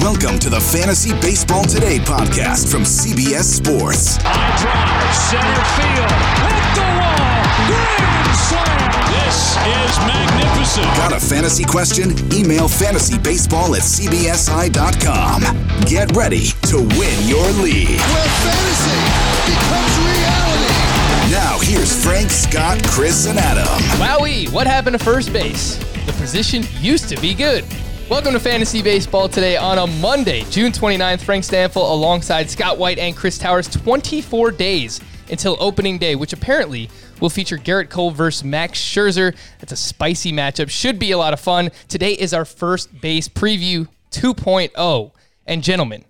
Welcome to the Fantasy Baseball Today podcast from CBS Sports. High drive, center field, hit the wall, grand slam. This is magnificent. Got a fantasy question? Email fantasybaseball at cbsi.com. Get ready to win your league. where fantasy becomes reality. Now, here's Frank, Scott, Chris, and Adam. Wowie, what happened to first base? The position used to be good. Welcome to Fantasy Baseball today on a Monday, June 29th. Frank Stampfl alongside Scott White and Chris Towers. 24 days until opening day, which apparently will feature Gerrit Cole versus Max Scherzer. That's a spicy matchup. Should be a lot of fun. Today is our first base preview 2.0. And gentlemen,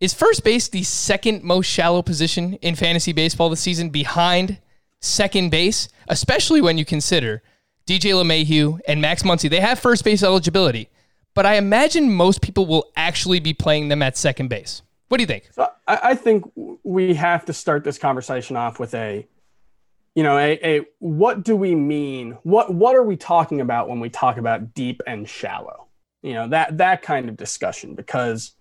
is first base the second most shallow position in fantasy baseball this season behind second base, especially when you consider DJ LeMahieu and Max Muncy? They have first base eligibility, but I imagine most people will actually be playing them at second base. What do you think? So I, I think we have to start this conversation off with a, you know, a, a what do we mean? What what are we talking about when we talk about deep and shallow? You know, that that kind of discussion because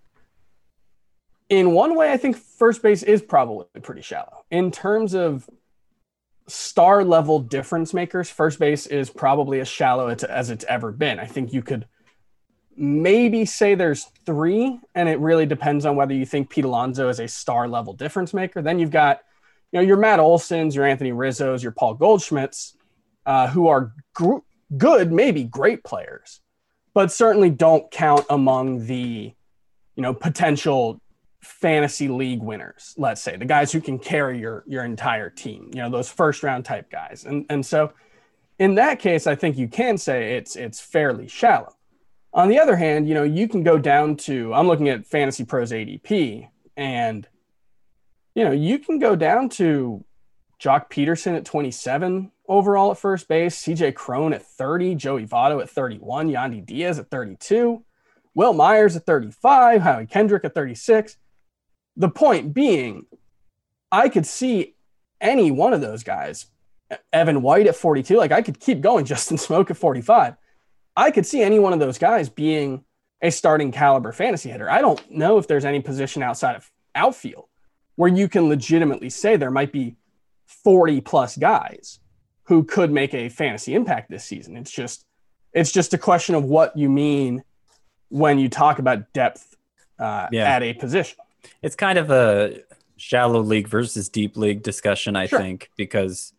in one way I think first base is probably pretty shallow. In terms of star level difference makers, first base is probably as shallow as, as it's ever been. I think you could maybe say there's three, and it really depends on whether you think Pete Alonso is a star level difference maker. Then you've got, you know, your Matt Olsons, your Anthony Rizzos, your Paul Goldschmidts, uh, who are gr- good, maybe great players, but certainly don't count among the, you know, potential fantasy league winners. Let's say the guys who can carry your your entire team. You know, those first round type guys, and and so in that case, I think you can say it's it's fairly shallow. On the other hand, you know, you can go down to I'm looking at Fantasy Pros ADP, and you know, you can go down to Joc Pederson at 27 overall at first base, CJ Cron at 30, Joey Votto at 31, Yandy Diaz at 32, Wil Myers at 35, Howie Kendrick at 36. The point being, I could see any one of those guys, Evan White at 42, like I could keep going, Justin Smoak at 45. I could see any one of those guys being a starting caliber fantasy hitter. I don't know if there's any position outside of outfield where you can legitimately say there might be 40 plus guys who could make a fantasy impact this season. It's just it's just a question of what you mean when you talk about depth uh, Yeah. at a position. It's kind of a shallow league versus deep league discussion, I Sure. think, because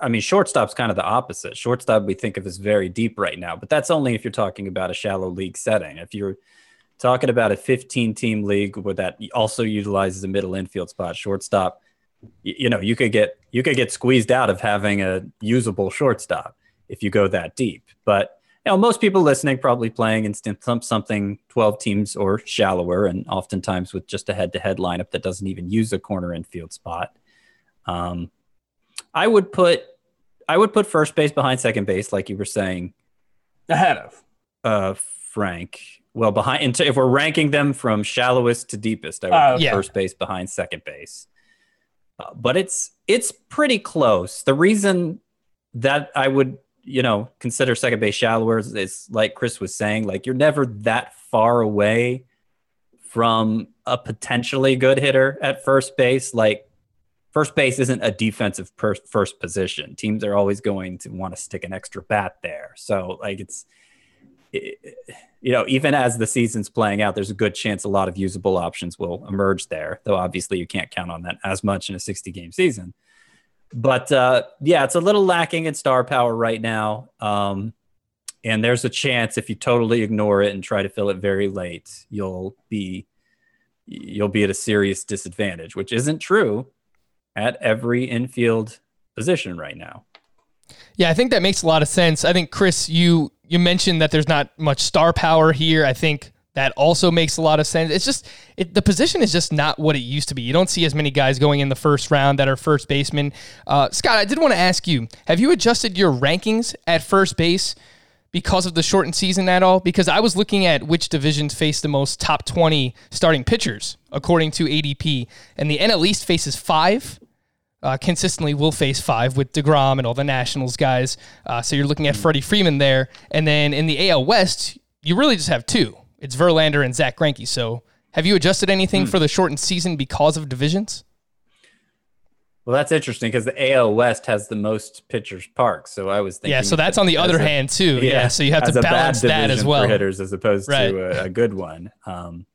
I mean, shortstop's kind of the opposite. Shortstop we think of as very deep right now, but that's only if you're talking about a shallow league setting. If you're talking about a 15 team league where that also utilizes a middle infield spot, shortstop, you know, you could get you could get squeezed out of having a usable shortstop if you go that deep. But you know, most people listening probably playing in something 12 teams or shallower, and oftentimes with just a head-to-head lineup that doesn't even use a corner infield spot. Um, I would put I would put first base behind second base, like you were saying, Ahead of. uh, Frank. Well, behind if we're ranking them from shallowest to deepest, I would Oh, put yeah. first base behind second base. Uh, but it's it's pretty close. The reason that I would you know consider second base shallower is, is like Chris was saying, like you're never that far away from a potentially good hitter at first base. Like first base isn't a defensive per- first position. Teams are always going to want to stick an extra bat there. So like it's it- you know, even as the season's playing out, there's a good chance a lot of usable options will emerge there. Though obviously you can't count on that as much in a 60 game season. But uh, yeah, it's a little lacking in star power right now. Um, and there's a chance if you totally ignore it and try to fill it very late, you'll be you'll be at a serious disadvantage, which isn't true at every infield position right now. Yeah, I think that makes a lot of sense. I think Chris, you you mentioned that there's not much star power here. I think that also makes a lot of sense. It's just it, the position is just not what it used to be. You don't see as many guys going in the first round that are first baseman. Uh, Scott, I did want to ask you: Have you adjusted your rankings at first base because of the shortened season at all? Because I was looking at which divisions face the most top twenty starting pitchers according to ADP, and the NL East faces five. Uh, consistently will face five with DeGrom and all the Nationals guys. Uh, so you're looking at Freddie Freeman there. And then in the AL West, you really just have two. It's Verlander and Zack Greinke. So have you adjusted anything Hmm. for the shortened season because of divisions? Well, that's interesting because the AL West has the most pitchers parks. So I was thinking, Yeah, so that's on the other a- hand too. Yeah, so you have to balance that as well. for hitters as opposed Right. to a, a good one. Um,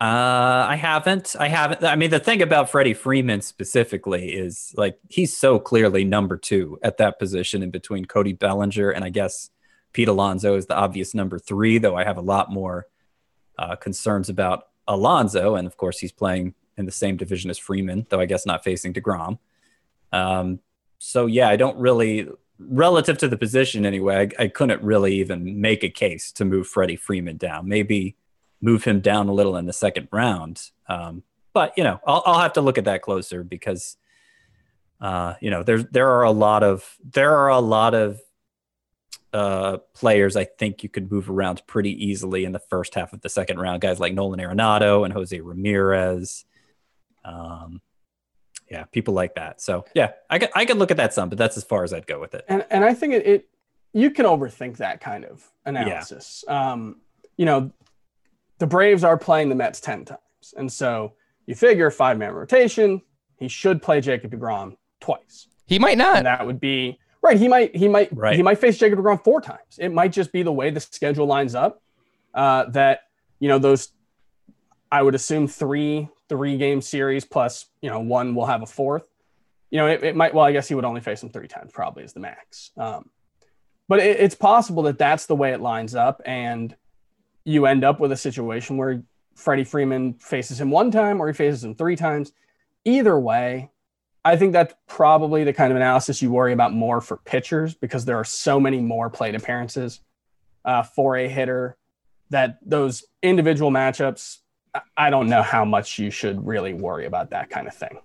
uh, I haven't. I haven't. I mean, the thing about Freddie Freeman specifically is like he's so clearly number two at that position in between Cody Bellinger and I guess Pete Alonso is the obvious number three. Though I have a lot more uh, concerns about Alonso, and of course he's playing in the same division as Freeman, though I guess not facing Degrom. Um, so yeah, I don't really, relative to the position anyway, I, I couldn't really even make a case to move Freddie Freeman down. Maybe move him down a little in the second round. Um, but you know, I'll, I'll have to look at that closer because, uh, you know, there's there are a lot of there are a lot of uh, players I think you could move around pretty easily in the first half of the second round. Guys like Nolan Arenado and Jose Ramirez. Um, yeah, people like that. So yeah, I could I could look at that some, but that's as far as I'd go with it. and and I think it, it you can overthink that kind of analysis. Um, you know, the Braves are playing the Mets ten times, and so you figure five man rotation. He should play Jacob Degrom twice, He might not. and that would be right. He might he might Right. he might face Jacob Degrom four times. It might just be the way the schedule lines up uh, that you know those. I would assume three three game series plus you know one will have a fourth you know, it, it might. Well, I guess he would only face him three times, probably is the max. Um, but it, it's possible that that's the way it lines up, and you end up with a situation where Freddie Freeman faces him one time or he faces him three times. Either way, I think that's probably the kind of analysis you worry about more for pitchers because there are so many more plate appearances uh, for a hitter that those individual matchups. I- I don't know how much you should really worry about that kind of thing.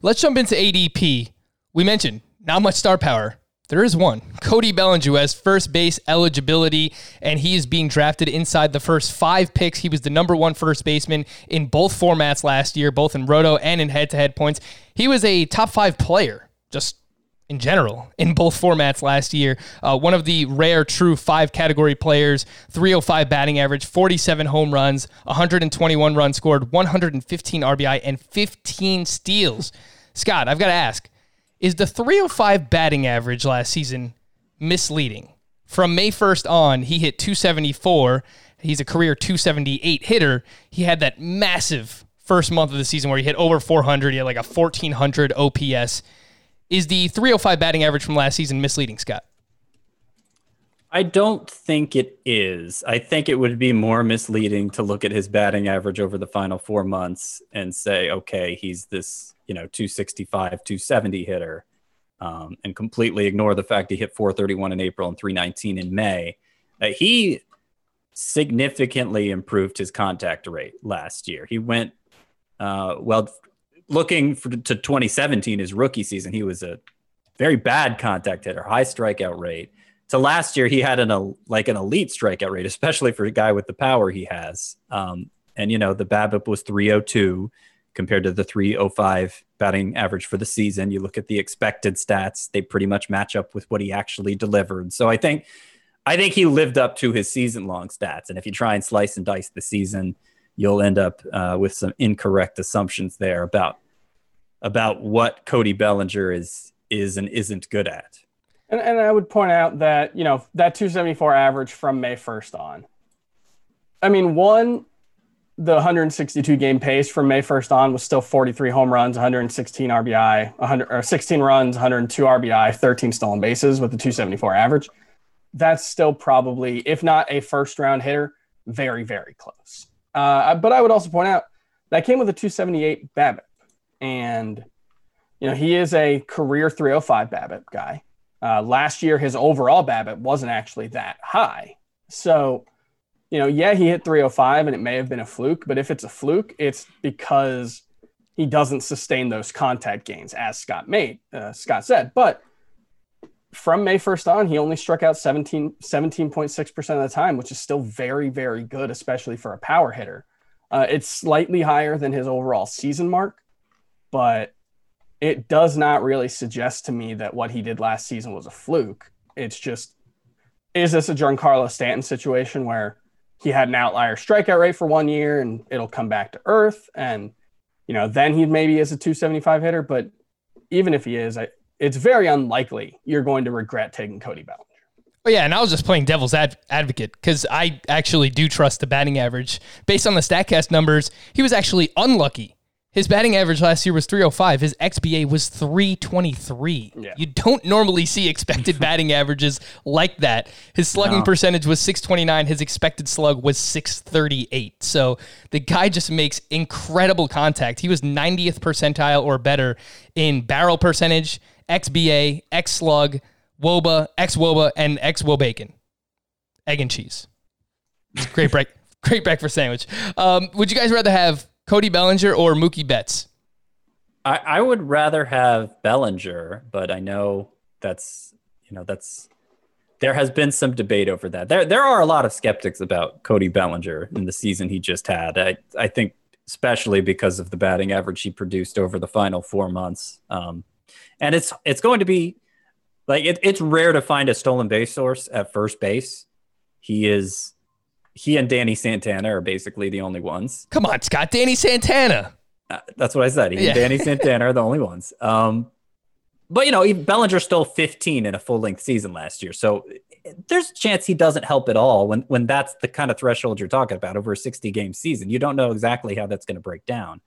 Let's jump into ADP. We mentioned not much star power. There is one. Cody Bellinger has first base eligibility, and he is being drafted inside the first five picks. He was the number one first baseman in both formats last year, both in roto and in head to head points. He was a top five player, just in general, in both formats last year. Uh, one of the rare true five category players, 305 batting average, 47 home runs, 121 runs scored, 115 RBI, and 15 steals. Scott, I've got to ask is the 305 batting average last season misleading? From May 1st on, he hit 274. He's a career 278 hitter. He had that massive first month of the season where he hit over 400. He had like a 1400 OPS. Is the 305 batting average from last season misleading, Scott? I don't think it is. I think it would be more misleading to look at his batting average over the final four months and say, okay, he's this, you know, 265, 270 hitter, um, and completely ignore the fact he hit 431 in April and 319 in May. Uh, he significantly improved his contact rate last year. He went, uh, well, looking for, to 2017, his rookie season, he was a very bad contact hitter, high strikeout rate to last year, he had an el- like an elite strikeout rate, especially for a guy with the power he has. Um, and you know, the BABIP was 302 compared to the 305 batting average for the season. You look at the expected stats; they pretty much match up with what he actually delivered. So I think, I think he lived up to his season-long stats. And if you try and slice and dice the season, you'll end up uh, with some incorrect assumptions there about about what Cody Bellinger is is and isn't good at. And, and I would point out that, you know, that 274 average from May 1st on. I mean, one, the 162 game pace from May 1st on was still 43 home runs, 116 RBI, 100 or 16 runs, 102 RBI, 13 stolen bases with the 274 average. that's still probably, if not a first round hitter, very, very close. Uh, but I would also point out that came with a 278 BABIP. And, you know, he is a career 305 BABIP guy. Uh, last year, his overall BABIP wasn't actually that high. So, you know, yeah, he hit 305 and it may have been a fluke, but if it's a fluke, it's because he doesn't sustain those contact gains, as Scott made, uh, Scott said. But from May 1st on, he only struck out 17, 17.6% of the time, which is still very, very good, especially for a power hitter. Uh, it's slightly higher than his overall season mark, but it does not really suggest to me that what he did last season was a fluke. It's just, is this a Giancarlo Stanton situation where he had an outlier strikeout rate for one year and it'll come back to earth? And, you know, then he maybe is a 275 hitter. But even if he is, I, it's very unlikely you're going to regret taking Cody Bellinger. Oh yeah, and I was just playing devil's ad- advocate because I actually do trust the batting average. Based on the Statcast numbers, he was actually unlucky. His batting average last year was 305. His XBA was 323. Yeah. You don't normally see expected batting averages like that. His slugging No. percentage was 629. His expected slug was 638. So the guy just makes incredible contact. He was 90th percentile or better in barrel percentage, XBA, X slug, WOBA, X WOBA, and X WOBACON. Egg and cheese. It's great break. Great breakfast sandwich. Um, would you guys rather have Cody Bellinger or Mookie Betts? I, I would rather have Bellinger, but I know that's you know that's there has been some debate over that. There there are a lot of skeptics about Cody Bellinger in the season he just had. I I think especially because of the batting average he produced over the final four months. Um, and it's it's going to be like it, it's rare to find a stolen base source at first base. He is he and Danny Santana are basically the only ones. Come on, Scott. Danny Santana. Uh, that's what I said. He Yeah. and Danny Santana are the only ones. Um, but you know, Bellinger stole 15 in a full length season last year, so there's a chance he doesn't help at all when when that's the kind of threshold you're talking about over a 60 game season. You don't know exactly how that's going to break down.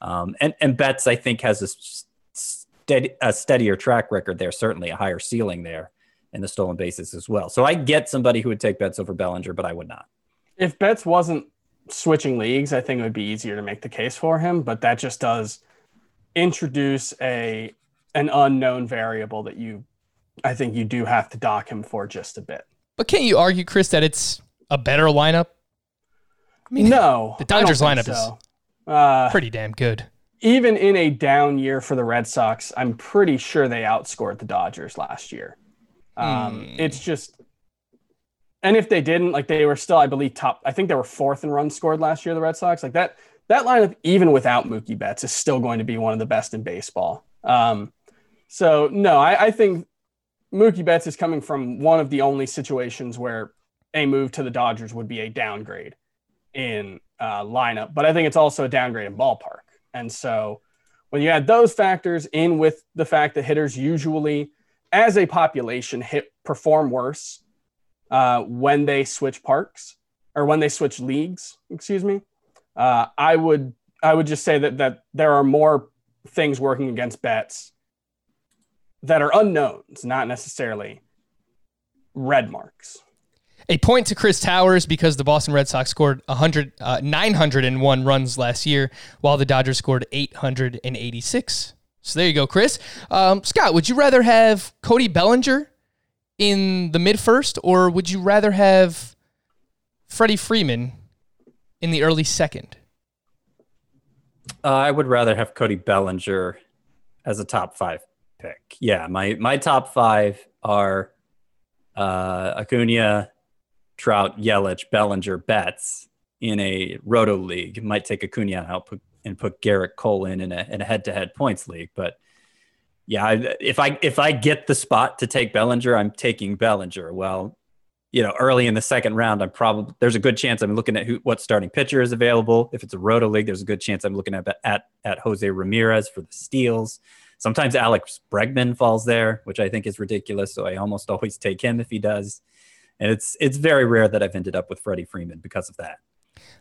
Um, and and Betts, I think, has a steady, a steadier track record there. Certainly, a higher ceiling there in the stolen bases as well. So I get somebody who would take Betts over Bellinger, but I would not. If Betts wasn't switching leagues, I think it would be easier to make the case for him, but that just does introduce a an unknown variable that you I think you do have to dock him for just a bit. But can't you argue, Chris, that it's a better lineup? I mean, no, the Dodgers think lineup is- Uh, pretty damn good. even in a down year for the Red Sox, I'm pretty sure they outscored the Dodgers last year. Um, Hmm. It's just, and if they didn't, like they were still, I believe, top. I think they were fourth in runs scored last year. The Red Sox, like that, that lineup, even without Mookie Betts, is still going to be one of the best in baseball. Um, so no, I, I think Mookie Betts is coming from one of the only situations where a move to the Dodgers would be a downgrade in uh, lineup, but I think it's also a downgrade in ballpark. And so when you add those factors in with the fact that hitters usually, as a population, hit perform worse uh, when they switch parks or when they switch leagues. Excuse me. Uh, I would I would just say that that there are more things working against Betts that are unknowns, not necessarily red marks. A point to Chris Towers because the Boston Red Sox scored 100, uh, 901 runs last year, while the Dodgers scored 886. So there you go, Chris. Um, Scott, would you rather have Cody Bellinger in the mid first, or would you rather have Freddie Freeman in the early second? Uh, I would rather have Cody Bellinger as a top five pick. Yeah, my my top five are uh, Acuna, Trout, Yelich, Bellinger, Betts in a roto league. Might take Acuna out put, and put Gerrit Cole in in a in a head to head points league. But yeah, if I if I get the spot to take Bellinger, I'm taking Bellinger. Well, you know, early in the second round, I'm probably there's a good chance I'm looking at who what starting pitcher is available. If it's a roto league, there's a good chance I'm looking at at at Jose Ramirez for the steals. Sometimes Alex Bregman falls there, which I think is ridiculous. So I almost always take him if he does. And it's it's very rare that I've ended up with Freddie Freeman because of that.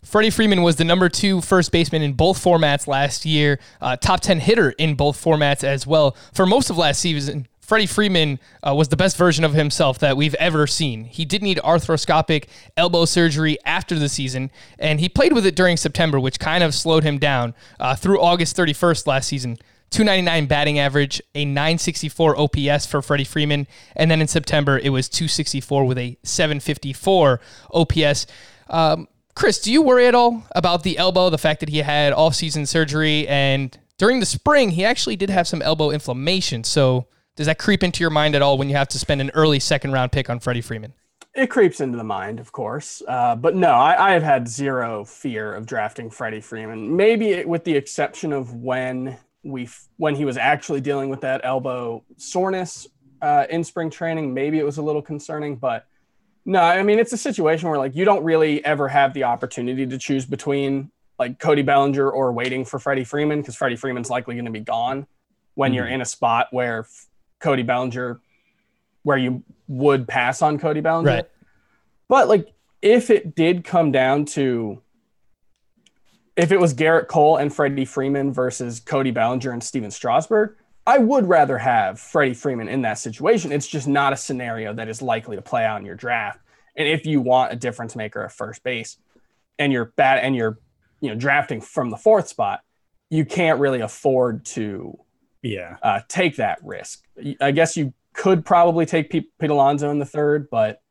Freddie Freeman was the number two first baseman in both formats last year, uh, top 10 hitter in both formats as well. For most of last season, Freddie Freeman uh, was the best version of himself that we've ever seen. He did need arthroscopic elbow surgery after the season, and he played with it during September, which kind of slowed him down uh, through August 31st last season. 299 batting average, a 964 OPS for Freddie Freeman, and then in September it was 264 with a 754 OPS. Um, Chris, do you worry at all about the elbow, the fact that he had off-season surgery, and during the spring he actually did have some elbow inflammation? So does that creep into your mind at all when you have to spend an early second round pick on Freddie Freeman? It creeps into the mind, of course. Uh, but no, I, I, have had zero fear of drafting Freddie Freeman. Maybe with the exception of when we when he was actually dealing with that elbow soreness uh, in spring training, maybe it was a little concerning. But no, I mean it's a situation where like you don't really ever have the opportunity to choose between like Cody Bellinger or waiting for Freddie Freeman because Freddie Freeman's likely going to be gone when mm-hmm. you're in a spot where Cody Bellinger, where you would pass on Cody Bellinger. Right. But like if it did come down to if it was Gerrit Cole and Freddie Freeman versus Cody Bellinger and Stephen Strasburg, I would rather have Freddie Freeman in that situation. It's just not a scenario that is likely to play out in your draft. And if you want a difference maker at first base and you're bad and you're you know drafting from the fourth spot, you can't really afford to yeah uh, take that risk. I guess you could probably take Pete, Pete Alonso in the third, but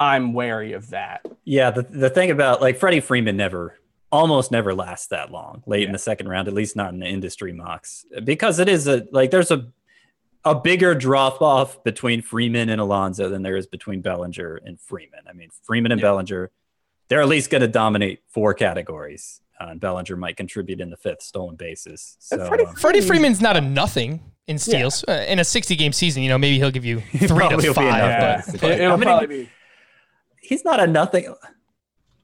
I'm wary of that. Yeah, the, the thing about like Freddie Freeman never almost never lasts that long late yeah. in the second round, at least not in the industry mocks, because it is a like there's a a bigger drop off between Freeman and Alonso than there is between Bellinger and Freeman. I mean, Freeman and yeah. Bellinger, they're at least going to dominate four categories. Uh, and Bellinger might contribute in the fifth stolen bases. So Freddie, um, Freddie, Freeman's not a nothing in steals yeah. uh, in a 60 game season. You know, maybe he'll give you three to five. Yeah. But it, will probably be. He's not a nothing.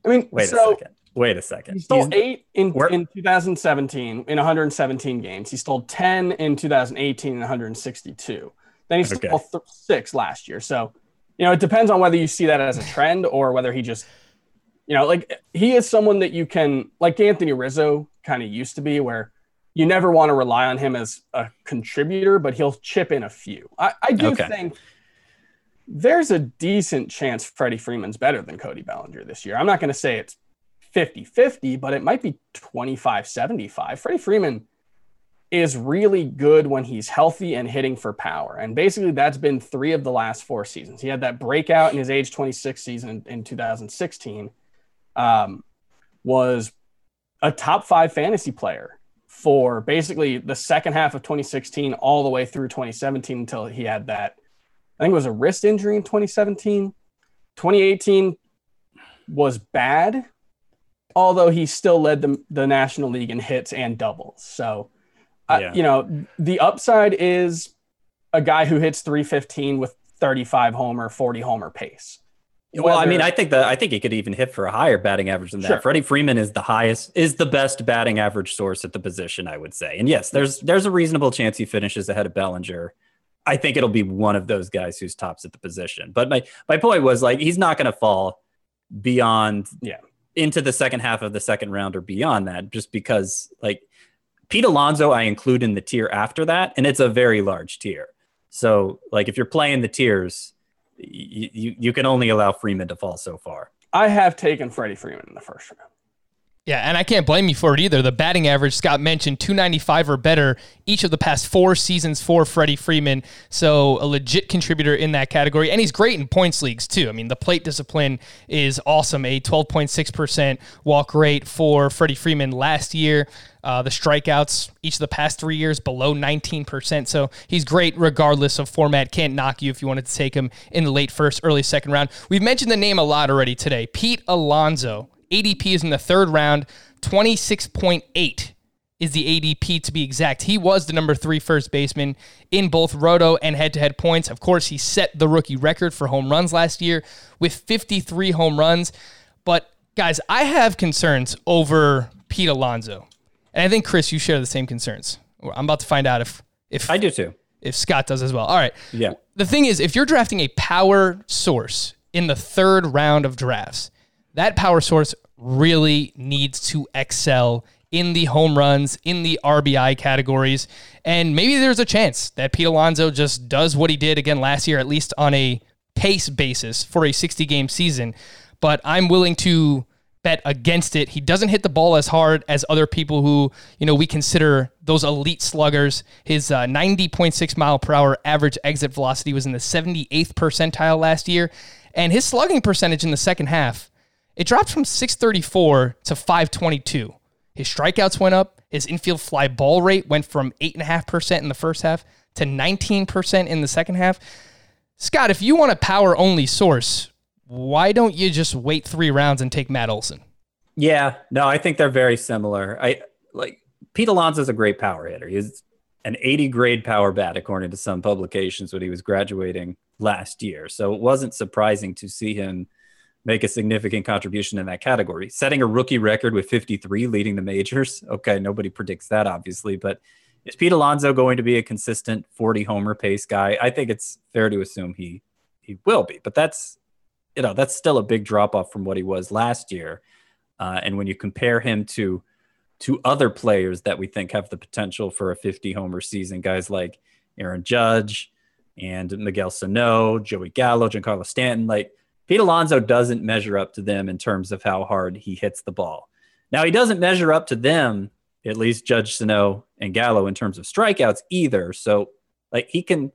I mean, wait so, a second. Wait a second. He stole He's, eight in, in 2017 in 117 games. He stole 10 in 2018 in 162. Then he stole okay. th- six last year. So, you know, it depends on whether you see that as a trend or whether he just, you know, like he is someone that you can, like Anthony Rizzo kind of used to be, where you never want to rely on him as a contributor, but he'll chip in a few. I, I do okay. think there's a decent chance Freddie Freeman's better than Cody Bellinger this year. I'm not going to say it's 50 50, but it might be 25 75. Freddie Freeman is really good when he's healthy and hitting for power. And basically, that's been three of the last four seasons. He had that breakout in his age 26 season in, in 2016, um, was a top five fantasy player for basically the second half of 2016 all the way through 2017 until he had that, I think it was a wrist injury in 2017. 2018 was bad, although he still led the, the National League in hits and doubles. So, uh, yeah. you know, the upside is a guy who hits 315 with 35 homer, 40 homer pace. Whether, well, I mean, I think that I think he could even hit for a higher batting average than that. Sure. Freddie Freeman is the highest, is the best batting average source at the position, I would say. And yes, there's there's a reasonable chance he finishes ahead of Bellinger. I think it'll be one of those guys who's tops at the position. But my my point was like he's not going to fall beyond yeah into the second half of the second round or beyond that, just because like Pete Alonso, I include in the tier after that, and it's a very large tier. So like if you're playing the tiers, you, you, you can only allow Freeman to fall so far. I have taken Freddie Freeman in the first round. Yeah, and I can't blame you for it either. The batting average, Scott mentioned, 295 or better each of the past four seasons for Freddie Freeman. So a legit contributor in that category. And he's great in points leagues, too. I mean, the plate discipline is awesome. A 12.6% walk rate for Freddie Freeman last year. Uh, the strikeouts each of the past three years below 19%. So he's great regardless of format. Can't knock you if you wanted to take him in the late first, early second round. We've mentioned the name a lot already today. Pete Alonso ADP is in the third round. 26.8 is the ADP to be exact. He was the number three first baseman in both roto and head to head points. Of course, he set the rookie record for home runs last year with 53 home runs. But guys, I have concerns over Pete Alonso. And I think, Chris, you share the same concerns. I'm about to find out if. if I do too. If Scott does as well. All right. Yeah. The thing is, if you're drafting a power source in the third round of drafts, that power source really needs to excel in the home runs, in the RBI categories. And maybe there's a chance that Pete Alonso just does what he did again last year, at least on a pace basis for a 60 game season. But I'm willing to bet against it. He doesn't hit the ball as hard as other people who, you know, we consider those elite sluggers. His uh, 90.6 mile per hour average exit velocity was in the 78th percentile last year. And his slugging percentage in the second half, it dropped from 634 to 522. His strikeouts went up. His infield fly ball rate went from 8.5% in the first half to 19% in the second half. Scott, if you want a power only source, why don't you just wait three rounds and take Matt Olson? Yeah, no, I think they're very similar. I like Pete Alonso is a great power hitter. He's an 80 grade power bat, according to some publications when he was graduating last year. So it wasn't surprising to see him make a significant contribution in that category. Setting a rookie record with 53 leading the majors. Okay, nobody predicts that, obviously, but is Pete Alonso going to be a consistent 40 homer pace guy? I think it's fair to assume he he will be, but that's you know that's still a big drop off from what he was last year. Uh, and when you compare him to to other players that we think have the potential for a 50 homer season, guys like Aaron Judge and Miguel Sano, Joey Gallo, Giancarlo Stanton, like Pete Alonso doesn't measure up to them in terms of how hard he hits the ball. Now he doesn't measure up to them, at least Judge Sano and Gallo in terms of strikeouts either. So like he can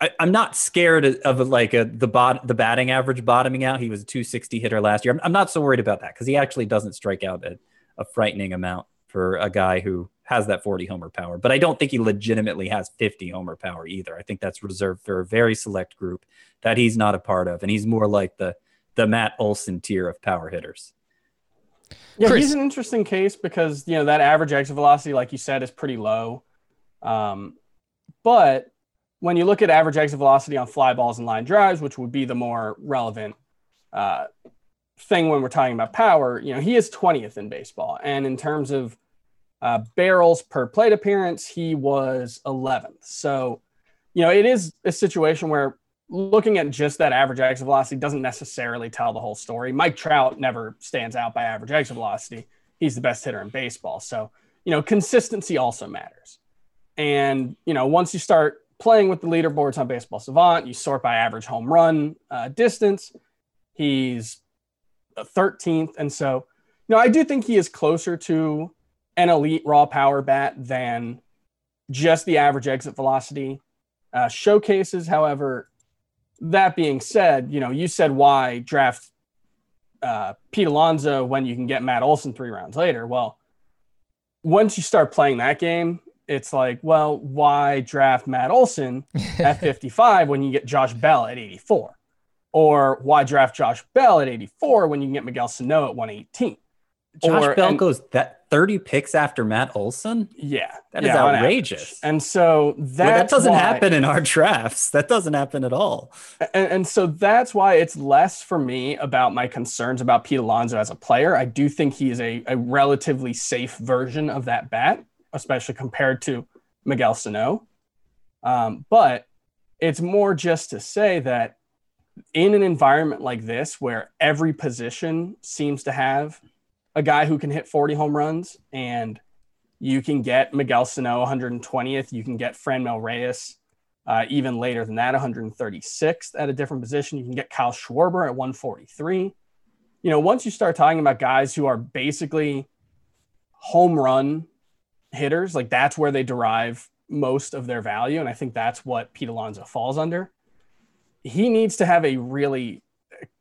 I, am not scared of like a, the bot the batting average bottoming out. He was a 260 hitter last year. I'm, I'm not so worried about that because he actually doesn't strike out a, a frightening amount for a guy who has that 40 homer power. But I don't think he legitimately has 50 homer power either. I think that's reserved for a very select group that he's not a part of, and he's more like the the Matt Olson tier of power hitters. Yeah, Chris. he's an interesting case because you know that average exit velocity, like you said, is pretty low. Um, but when you look at average exit velocity on fly balls and line drives, which would be the more relevant uh, thing when we're talking about power, you know, he is 20th in baseball. And in terms of uh, barrels per plate appearance, he was 11th. So, you know, it is a situation where looking at just that average exit velocity doesn't necessarily tell the whole story. Mike Trout never stands out by average exit velocity. He's the best hitter in baseball. So, you know, consistency also matters. And, you know, once you start playing with the leaderboards on Baseball Savant. You sort by average home run uh, distance. He's 13th. And so, you know, I do think he is closer to an elite raw power bat than just the average exit velocity uh, showcases. However, that being said, you know, you said why draft uh, Pete Alonso when you can get Matt Olson three rounds later. Well, once you start playing that game, it's like, well, why draft Matt Olson at 55 when you get Josh Bell at 84? Or why draft Josh Bell at 84 when you can get Miguel Sano at 118? Josh or, Bell and, goes that 30 picks after Matt Olson? Yeah. that yeah, is outrageous. And so that doesn't why, happen in our drafts. That doesn't happen at all. And, and, so that's why it's less for me about my concerns about Pete Alonso as a player. I do think he is a, a relatively safe version of that bat especially compared to Miguel Sano. Um, but it's more just to say that in an environment like this, where every position seems to have a guy who can hit 40 home runs, and you can get Miguel Sano 120th, you can get Franmil Reyes uh, even later than that, 136th at a different position. You can get Kyle Schwarber at 143. You know, once you start talking about guys who are basically home run hitters, like that's where they derive most of their value. And I think that's what Pete Alonso falls under. He needs to have a really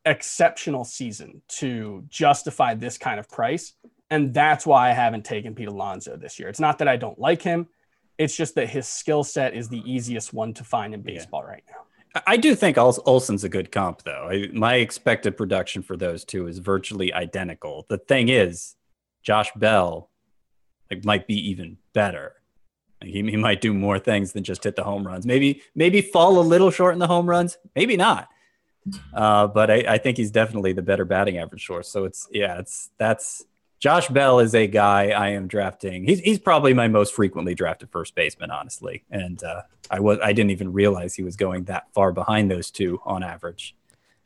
exceptional season to justify this kind of price. And that's why I haven't taken Pete Alonso this year. It's not that I don't like him. It's just that his skill set is the easiest one to find in baseball yeah. right now. I do think Olson's a good comp, though. I, my expected production for those two is virtually identical. The thing is, Josh Bell like might be even better. Like he, he might do more things than just hit the home runs. Maybe maybe fall a little short in the home runs. Maybe not. Uh, but I, I think he's definitely the better batting average source. So it's yeah, it's that's Josh Bell is a guy I am drafting. He's he's probably my most frequently drafted first baseman, honestly. And uh, I was I didn't even realize he was going that far behind those two on average.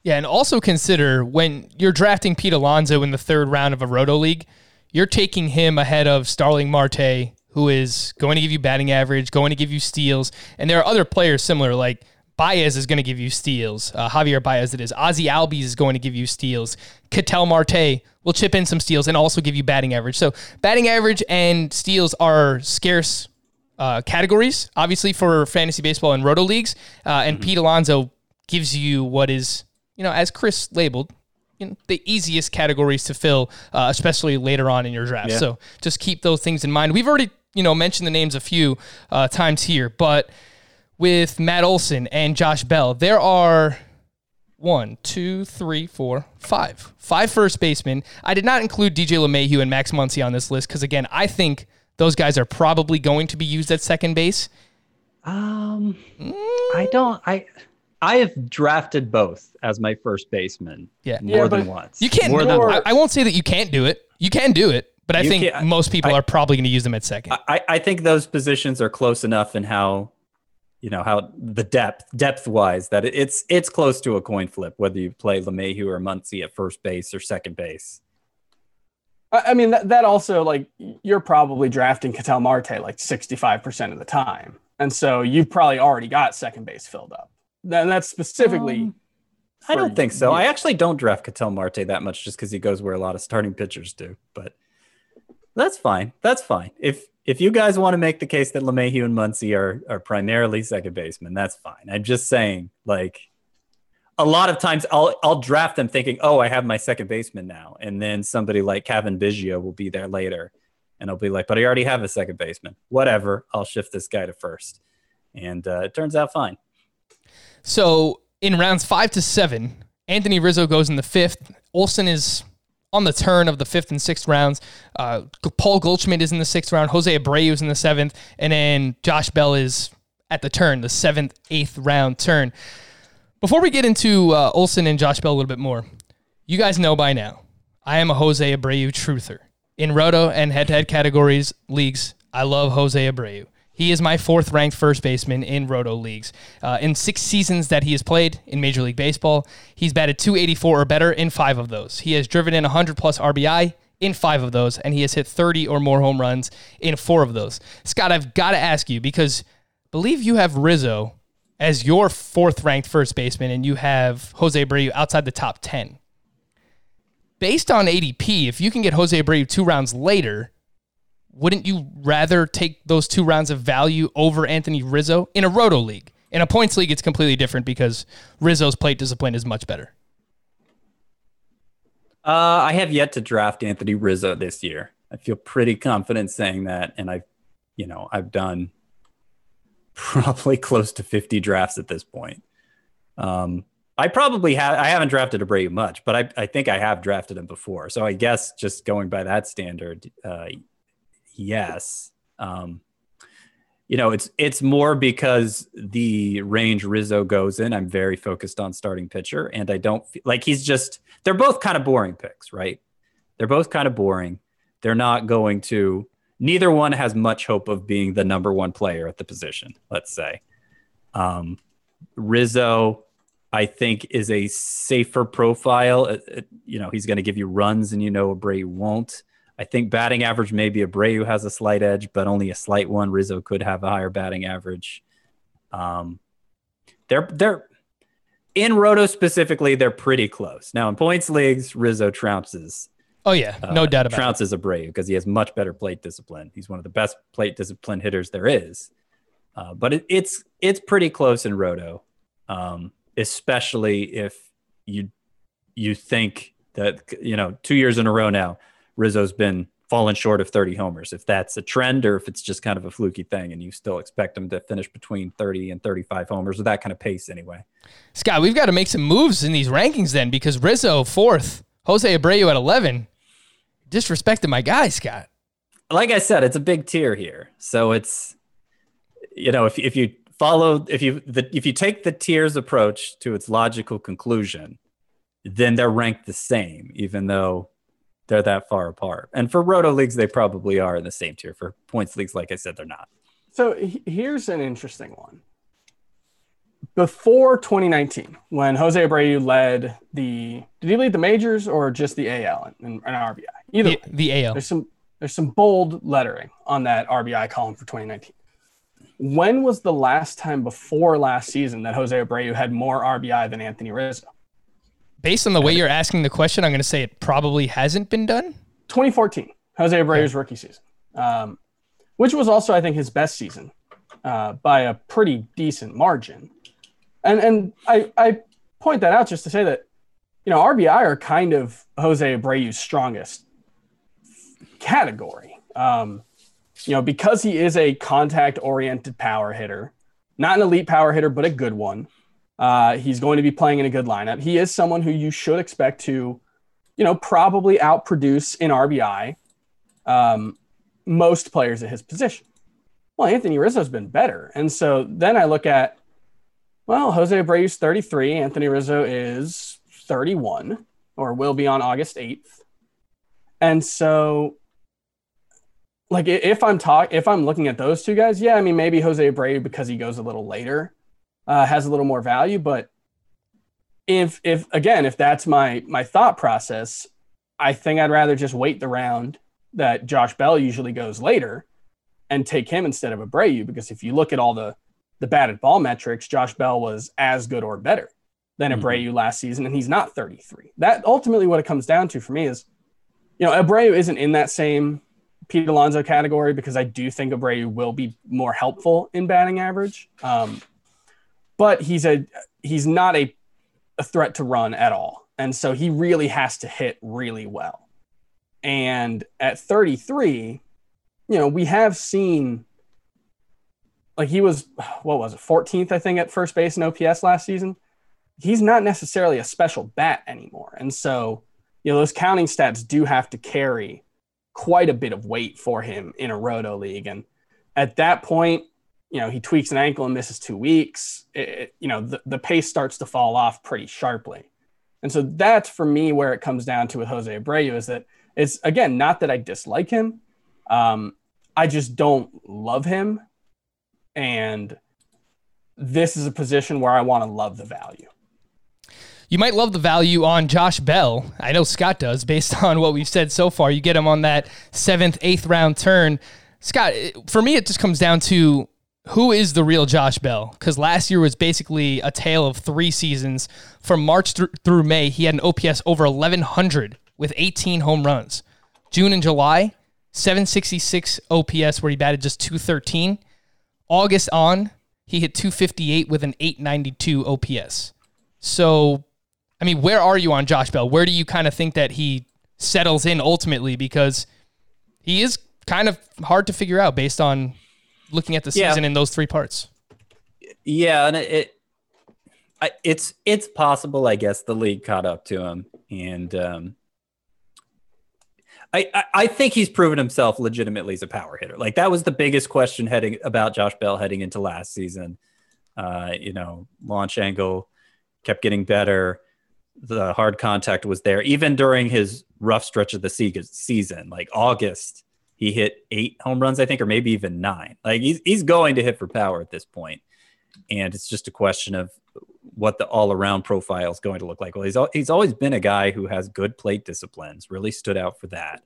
Yeah, and also consider when you're drafting Pete Alonso in the third round of a roto league, you're taking him ahead of Starling Marte, who is going to give you batting average, going to give you steals, and there are other players similar like. Baez is going to give you steals. Uh, Javier Baez, it is. Ozzie Albies is going to give you steals. Ketel Marte will chip in some steals and also give you batting average. So, batting average and steals are scarce uh, categories, obviously, for fantasy baseball and roto leagues. Uh, and Pete Alonso gives you what is, you know, as Chris labeled, you know, the easiest categories to fill, uh, especially later on in your draft. Yeah. So just keep those things in mind. We've already, you know, mentioned the names a few uh, times here, but with Matt Olson and Josh Bell, there are one, two, three, four, five. Five first basemen. I did not include DJ LeMahieu and Max Muncy on this list because, again, I think those guys are probably going to be used at second base. Um, I don't. I I have drafted both as my first baseman. Yeah. more Yeah, than once. You can't. More than I, I won't say that you can't do it. You can do it, but I You think most people I- are probably going to use them at second. I, I think those positions are close enough in how, you know, how the depth depth wise that it's it's close to a coin flip whether you play LeMahieu or Muncy at first base or second base. I I mean, that, that also, like, you're probably drafting Ketel Marte like 65% of the time. And so you've probably already got second base filled up. And that's specifically. Um, I don't think so. I actually don't draft Ketel Marte that much just because he goes where a lot of starting pitchers do. But that's fine. That's fine. If if you guys want to make the case that LeMahieu and Muncy are are primarily second basemen, that's fine. I'm just saying, like, a lot of times I'll I'll draft them thinking, oh, I have my second baseman now, and then somebody like Cavan Biggio will be there later, and I'll be like, but I already have a second baseman. Whatever. I'll shift this guy to first, and uh, it turns out fine. So in rounds five to seven, Anthony Rizzo goes in the fifth. Olson is on the turn of the fifth and sixth rounds. Uh, Paul Goldschmidt is in the sixth round. Jose Abreu is in the seventh, and then Josh Bell is at the turn, the seventh, eighth round turn. Before we get into uh, Olson and Josh Bell a little bit more, you guys know by now, I am a Jose Abreu truther. In roto and head-to-head categories leagues, I love Jose Abreu. He is my fourth ranked first baseman in roto leagues. Uh, in six seasons that he has played in Major League Baseball, he's batted 284 or better in five of those. He has driven in 100 plus RBI in five of those, and he has hit 30 or more home runs in four of those. Scott, I've got to ask you because believe you have Rizzo as your fourth ranked first baseman, and you have Jose Abreu outside the top 10. Based on ADP, if you can get Jose Abreu two rounds later, wouldn't you rather take those two rounds of value over Anthony Rizzo in a roto league? In a points league, it's completely different because Rizzo's plate discipline is much better. Uh, I have yet to draft Anthony Rizzo this year. I feel pretty confident saying that, and I've, you know, I've done probably close to 50 drafts at this point. Um, I probably have. I haven't drafted Abreu much, but I, I think I have drafted him before. So I guess just going by that standard, uh, yes. Um, you know, it's it's more because the range Rizzo goes in. I'm very focused on starting pitcher, and I don't feel like he's just. They're both kind of boring picks, right? They're both kind of boring. They're not going to. Neither one has much hope of being the number one player at the position. Let's say, um, Rizzo, I think, is a safer profile. Uh, uh, you know, he's going to give you runs, and you know Abreu won't. I think batting average maybe Abreu has a slight edge, but only a slight one. Rizzo could have a higher batting average. Um, they're they're in Roto specifically, they're pretty close. Now in points leagues, Rizzo trounces. Oh yeah, no uh, doubt about it. trounces Abreu because he has much better plate discipline. He's one of the best plate discipline hitters there is. Uh, but it, it's it's pretty close in Roto, um, especially if you you think that you know two years in a row now Rizzo's been falling short of 30 homers. If that's a trend or if it's just kind of a fluky thing, and you still expect him to finish between 30 and 35 homers with that kind of pace anyway. Scott, we've got to make some moves in these rankings then because Rizzo fourth, Jose Abreu at eleven. Disrespected my guy, Scott. like I said, it's a big tier here. So it's, you know, if, if you follow, if you, the, if you take the tiers approach to its logical conclusion, then they're ranked the same, even though they're that far apart. And for roto leagues, they probably are in the same tier. For points leagues, like I said, they're not. So here's an interesting one. Before 2019, when Jose Abreu led the, did he lead the majors or just the AL in, in RBI? Either The, the AL. there's some there's some bold lettering on that RBI column for 2019. When was the last time before last season that Jose Abreu had more RBI than Anthony Rizzo? Based on the way you're asking the question, I'm going to say it probably hasn't been done. 2014, Jose Abreu's rookie season, um, which was also, I think, his best season uh, by a pretty decent margin. And and I, I point that out just to say that, you know, RBI are kind of Jose Abreu's strongest category. Um, you know, because he is a contact oriented power hitter, not an elite power hitter, but a good one. Uh, he's going to be playing in a good lineup. He is someone who you should expect to, you know, probably outproduce in RBI um, most players at his position. Well, Anthony Rizzo's been better. And so then I look at, well, Jose Abreu's 33, Anthony Rizzo is 31 or will be on August 8th. And so like if I'm talk if I'm looking at those two guys, yeah, I mean maybe Jose Abreu because he goes a little later uh, has a little more value, but if if again if that's my my thought process, I think I'd rather just wait the round that Josh Bell usually goes later and take him instead of Abreu because if you look at all the the batted ball metrics, Josh Bell was as good or better than Mhm. Abreu last season, and he's not 33. That ultimately what it comes down to for me is, you know, Abreu isn't in that same Pete Alonso category because I do think Abreu will be more helpful in batting average. Um, but he's a he's not a, a threat to run at all, and so he really has to hit really well. And at 33, you know, we have seen like he was what was it 14th I think at first base in OPS last season. He's not necessarily a special bat anymore, and so you know those counting stats do have to carry quite a bit of weight for him in a roto league. And at that point, you know, he tweaks an ankle and misses two weeks. It, you know, the, the pace starts to fall off pretty sharply. And so that's for me where it comes down to with Jose Abreu is that it's again not that I dislike him, um, I just don't love him, and this is a position where I want to love the value. You might love the value on Josh Bell. I know Scott does, based on what we've said so far. You get him on that seventh, eighth round turn. Scott, for me, it just comes down to who is the real Josh Bell? Because last year was basically a tale of three seasons. From March thr- through May, he had an OPS over 1,100 with 18 home runs. June and July, 766 OPS, where he batted just 213. August on, he hit 258 with an 892 OPS. So, I mean, where are you on Josh Bell? Where do you kind of think that he settles in ultimately? Because he is kind of hard to figure out based on looking at the Yeah. season in those three parts. Yeah, and it, it I, it's it's possible, I guess, the league caught up to him, and um, I, I I think he's proven himself legitimately as a power hitter. Like that was the biggest question heading about Josh Bell heading into last season. Uh, you know, launch angle kept getting better. The hard contact was there, even during his rough stretch of the season, like August. He hit eight home runs, I think, or maybe even nine. Like he's he's going to hit for power at this point and it's just a question of what the all-around profile is going to look like. Well, he's he's always been a guy who has good plate disciplines. Really stood out for that.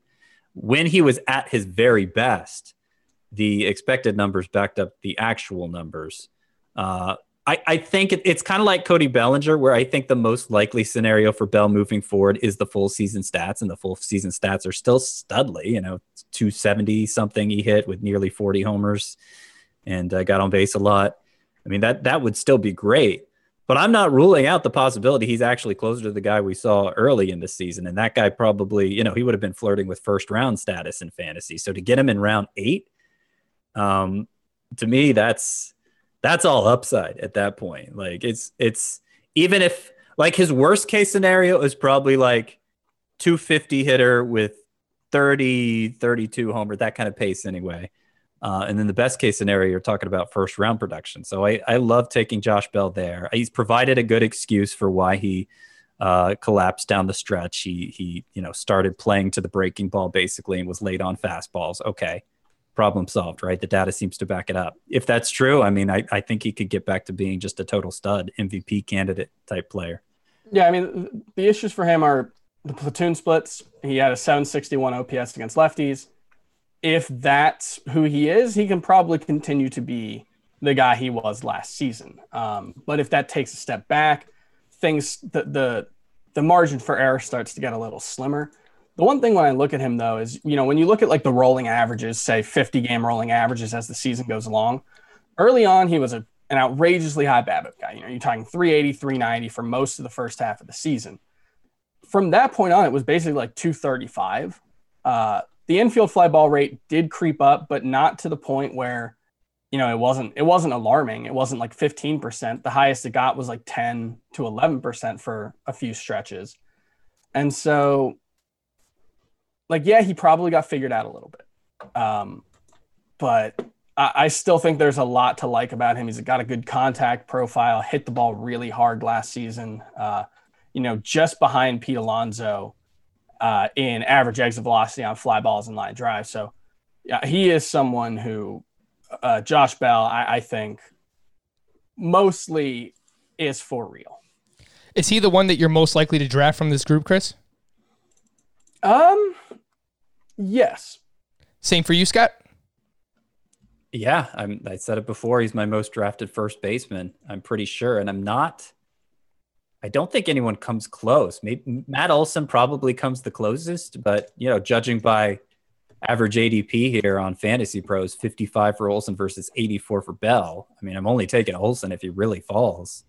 When he was at his very best, the expected numbers backed up the actual numbers. Uh, I, I think it, it's kind of like Cody Bellinger, where I think the most likely scenario for Bell moving forward is the full season stats, and the full season stats are still studly. You know, 270 something he hit with nearly 40 homers and uh, got on base a lot. I mean, that that would still be great. But I'm not ruling out the possibility he's actually closer to the guy we saw early in the season. And that guy probably, you know, he would have been flirting with first round status in fantasy. So to get him in round eight, um, to me, that's that's all upside at that point. Like it's it's even if like his worst case scenario is probably like 250 hitter with 30, 32 homer, that kind of pace anyway. Uh, and then the best case scenario, you're talking about first round production. So I, I love taking Josh Bell there. He's provided a good excuse for why he uh, collapsed down the stretch. He he you know started playing to the breaking ball basically and was late on fastballs. Okay, problem solved, right? The data seems to back it up. If that's true, I mean, I, I think he could get back to being just a total stud, MVP candidate type player. Yeah, I mean, the issues for him are the platoon splits. He had a 761 OPS against lefties. If that's who he is, he can probably continue to be the guy he was last season. Um, but if that takes a step back, things the, the the margin for error starts to get a little slimmer. The one thing when I look at him though is, you know, when you look at like the rolling averages, say 50 game rolling averages as the season goes along, early on he was a, an outrageously high BABIP guy. You know, you're talking 380, 390 for most of the first half of the season. From that point on, it was basically like 235. Uh, the infield fly ball rate did creep up, but not to the point where, you know, it wasn't it wasn't alarming. It wasn't like 15%. The highest it got was like 10 to 11% for a few stretches. And so like, yeah, he probably got figured out a little bit. Um, but I, I still think there's a lot to like about him. He's got a good contact profile, hit the ball really hard last season. Uh, you know, just behind Pete Alonso uh, in average exit velocity on fly balls and line drives. So, yeah, he is someone who uh, Josh Bell, I, I think, mostly is for real. Is he the one that you're most likely to draft from this group, Chris? Um, yes. Same for you, Scott. Yeah, I'm, I said it before. He's my most drafted first baseman. I'm pretty sure, and I'm not. I don't think anyone comes close. Maybe Matt Olson probably comes the closest, but you know, judging by average ADP here on Fantasy Pros, 55 for Olson versus 84 for Bell. I mean, I'm only taking Olson if he really falls,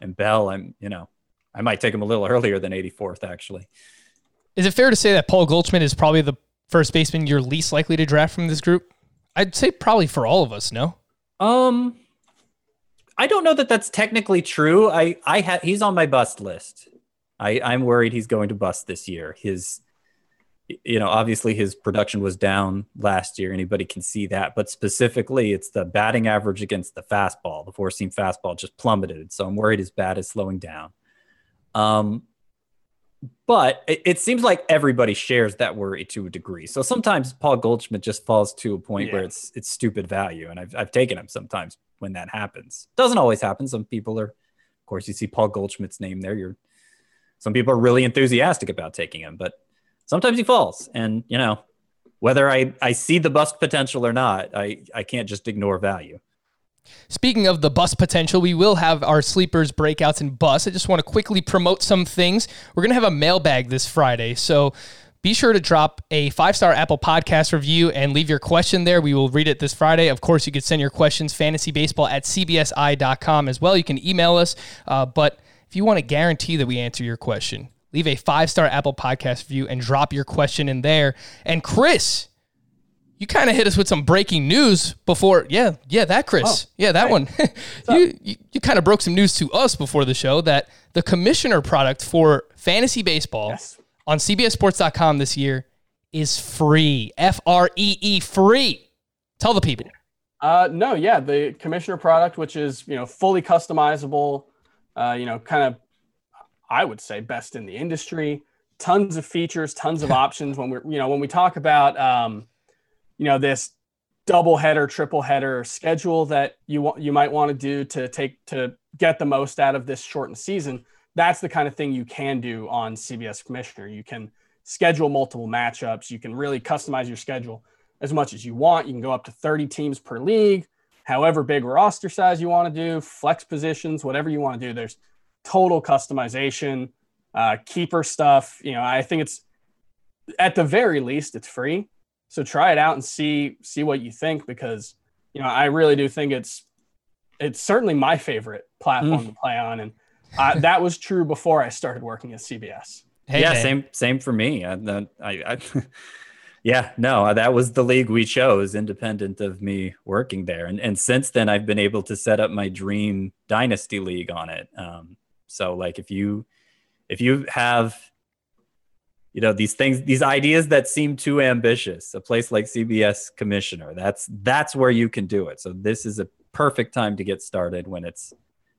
and Bell, I'm you know, I might take him a little earlier than 84th actually. Is it fair to say that Paul Goldschmidt is probably the first baseman you're least likely to draft from this group? I'd say probably for all of us. No. Um, I don't know that that's technically true. I I have he's on my bust list. I I'm worried he's going to bust this year. His you know, obviously his production was down last year. Anybody can see that, but specifically, it's the batting average against the fastball. The four seam fastball just plummeted. So I'm worried his bat is slowing down. Um, but it, it, seems like everybody shares that worry to a degree. So sometimes Paul Goldschmidt just falls to a point yeah. where it's it's stupid value, and I've I've taken him sometimes when that happens. Doesn't always happen. Some people are, of course, you see Paul Goldschmidt's name there. You're some people are really enthusiastic about taking him, but sometimes he falls, and you know whether I I see the bust potential or not, I I can't just ignore value. Speaking of the bus potential, we will have our sleepers, breakouts, and bus. I just want to quickly promote some things. We're going to have a mailbag this Friday. So be sure to drop a five star Apple Podcast review and leave your question there. We will read it this Friday. Of course, you can send your questions fantasybaseball at cbsi.com as well. You can email us. Uh, but if you want to guarantee that we answer your question, leave a five star Apple Podcast review and drop your question in there. And Chris, you kind of hit us with some breaking news before. Yeah, yeah, that Chris. Oh, yeah, that one. you you, you kind of broke some news to us before the show that the commissioner product for fantasy baseball yes. on CBSSports.com this year is free. F R E E free. Tell the people. Uh, no, yeah, the commissioner product, which is you know fully customizable, uh, you know, kind of, I would say best in the industry. Tons of features, tons of options. When we're you know when we talk about um, you know this double header, triple header schedule that you want you might want to do to take to get the most out of this shortened season. That's the kind of thing you can do on CBS Commissioner. You can schedule multiple matchups. You can really customize your schedule as much as you want. You can go up to 30 teams per league, however big roster size you want to do, flex positions, whatever you want to do. There's total customization, uh, keeper stuff. You know, I think it's at the very least, it's free. So try it out and see see what you think because you know I really do think it's it's certainly my favorite platform mm. to play on, and I, that was true before I started working at CBS. Hey, yeah, hey. same same for me. I, I, I yeah, no, that was the league we chose, independent of me working there, and and since then I've been able to set up my dream dynasty league on it. Um, so like if you if you have you know these things these ideas that seem too ambitious a place like cbs commissioner that's that's where you can do it so this is a perfect time to get started when it's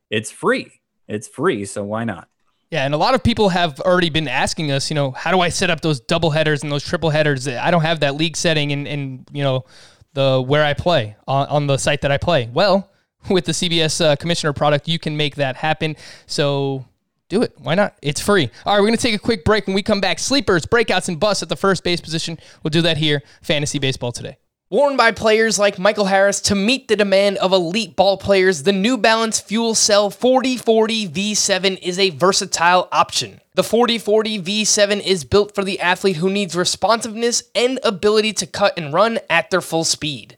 it's free it's free so why not yeah, and a lot of people have already been asking us, you know, how do I set up those double headers and those triple headers? I don't have that league setting in, in you know, the where I play on, on the site that I play. Well, with the CBS uh, Commissioner product, you can make that happen. So Do it. Why not? It's free. All right, we're going to take a quick break. When we come back, sleepers, breakouts, and busts at the first base position. We'll do that here, Fantasy Baseball today. Worn by players like Michael Harris to meet the demand of elite ball players, the New Balance Fuel Cell 4040 V7 is a versatile option. The 4040 V7 is built for the athlete who needs responsiveness and ability to cut and run at their full speed.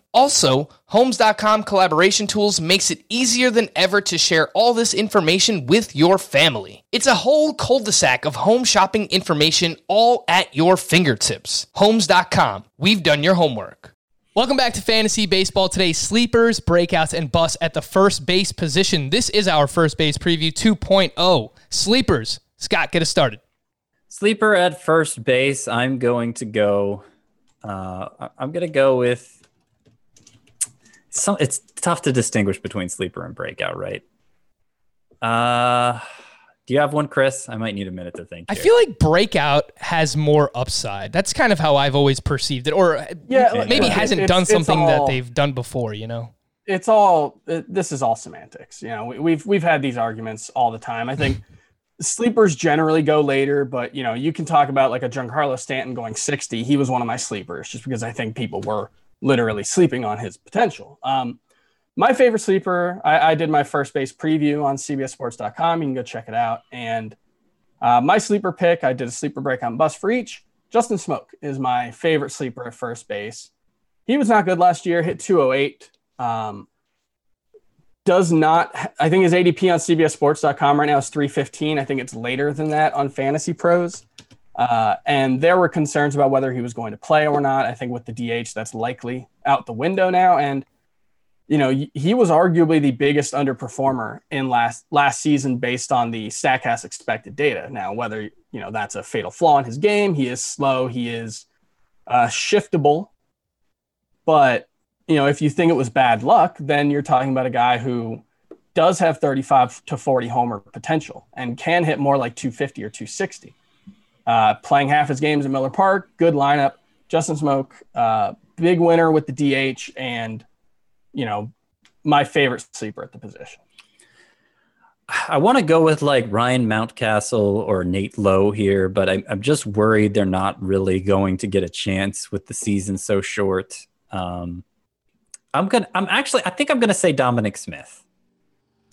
Also, Homes.com collaboration tools makes it easier than ever to share all this information with your family. It's a whole cul-de-sac of home shopping information all at your fingertips. Homes.com. We've done your homework. Welcome back to Fantasy Baseball today. Sleepers, breakouts, and busts at the first base position. This is our first base preview 2.0. Sleepers. Scott, get us started. Sleeper at first base. I'm going to go. Uh, I'm going to go with so it's tough to distinguish between sleeper and breakout, right? Uh do you have one, Chris? I might need a minute to think. I feel like breakout has more upside. That's kind of how I've always perceived it, or yeah, maybe yeah. hasn't it's, done something all, that they've done before. You know, it's all. It, this is all semantics. You know, we, we've we've had these arguments all the time. I think sleepers generally go later, but you know, you can talk about like a Giancarlo Stanton going sixty. He was one of my sleepers, just because I think people were literally sleeping on his potential. Um, my favorite sleeper, I, I, did my first base preview on CBSSports.com. You can go check it out. And uh, my sleeper pick, I did a sleeper break on bus for each. Justin Smoak is my favorite sleeper at first base. He was not good last year, hit 208. Um, does not, I think his ADP on CBSSports.com right now is 315. I think it's later than that on Fantasy Pros. Uh, and there were concerns about whether he was going to play or not. I think with the DH, that's likely out the window now. And you know, he was arguably the biggest underperformer in last last season based on the Statcast expected data. Now, whether you know that's a fatal flaw in his game, he is slow, he is uh, shiftable. But you know, if you think it was bad luck, then you're talking about a guy who does have 35 to 40 homer potential and can hit more like 250 or 260 uh, playing half his games at Miller Park. Good lineup. Justin Smoak, uh, big winner with the DH, and you know my favorite sleeper at the position. I want to go with like Ryan Mountcastle or Nate Lowe here, but I'm, I'm just worried they're not really going to get a chance with the season so short. Um, I'm gonna. I'm actually. I think I'm gonna say Dominic Smith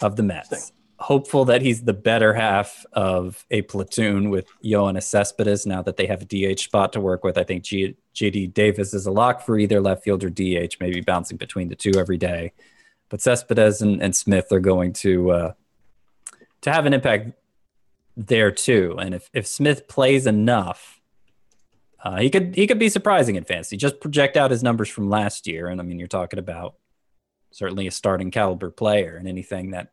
of the Mets hopeful that he's the better half of a platoon with Yoenis Cespedes now that they have a DH spot to work with. I think G- JD Davis is a lock for either left field or DH, maybe bouncing between the two every day. But Cespedes and, and Smith are going to uh, to have an impact there too. And if, if Smith plays enough, uh, he could he could be surprising in fantasy. Just project out his numbers from last year, and I mean you're talking about certainly a starting caliber player, and anything that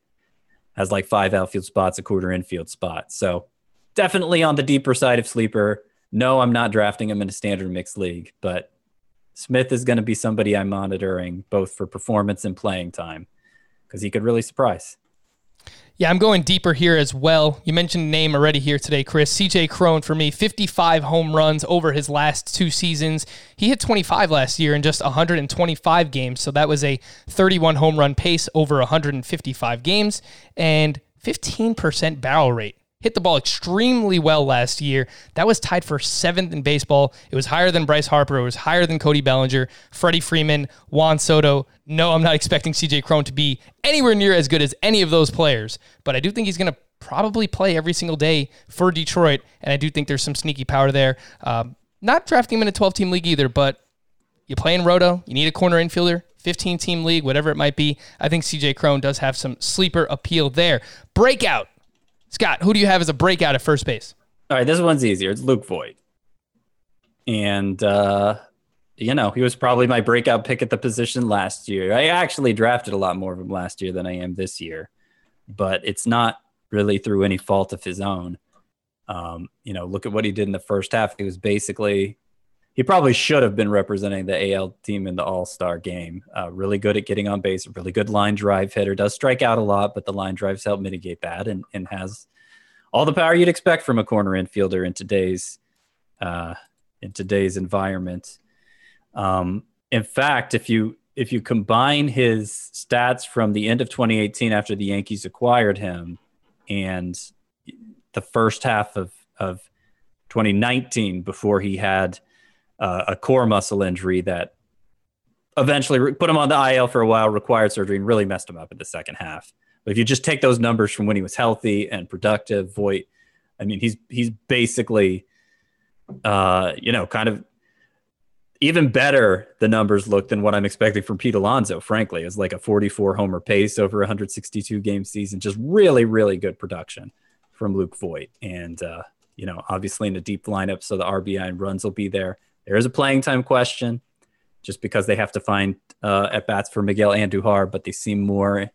has like five outfield spots, a quarter infield spot. So definitely on the deeper side of sleeper. No, I'm not drafting him in a standard mixed league, but Smith is going to be somebody I'm monitoring both for performance and playing time because he could really surprise. Yeah, I'm going deeper here as well. You mentioned name already here today, Chris. CJ Cron for me, 55 home runs over his last two seasons. He hit 25 last year in just 125 games, so that was a 31 home run pace over 155 games and 15% barrel rate hit the ball extremely well last year. That was tied for seventh in baseball. It was higher than Bryce Harper. It was higher than Cody Bellinger, Freddie Freeman, Juan Soto. No, I'm not expecting CJ Cron to be anywhere near as good as any of those players, but I do think he's going to probably play every single day for Detroit, and I do think there's some sneaky power there. Um, not drafting him in a 12 team league either, but you play in Roto, you need a corner infielder, 15 team league, whatever it might be. I think CJ Cron does have some sleeper appeal there. Breakout. Scott, who do you have as a breakout at first base? All right, this one's easier. It's Luke Voit. And, uh, you know, he was probably my breakout pick at the position last year. I actually drafted a lot more of him last year than I am this year, but it's not really through any fault of his own. Um, you know, look at what he did in the first half. He was basically he probably should have been representing the AL team in the All Star game. Uh, really good at getting on base, really good line drive hitter. Does strike out a lot, but the line drives help mitigate that, and and has all the power you'd expect from a corner infielder in today's uh, in today's environment. Um, in fact, if you if you combine his stats from the end of 2018 after the Yankees acquired him and the first half of of 2019 before he had uh, a core muscle injury that eventually re- put him on the IL for a while, required surgery, and really messed him up in the second half. But if you just take those numbers from when he was healthy and productive, Voit, I mean, he's he's basically, uh, you know, kind of even better the numbers look than what I'm expecting from Pete Alonso. Frankly, is like a 44 homer pace over 162 game season, just really, really good production from Luke Voit, and uh, you know, obviously in a deep lineup, so the RBI and runs will be there. There is a playing time question, just because they have to find uh, at bats for Miguel Andujar, but they seem more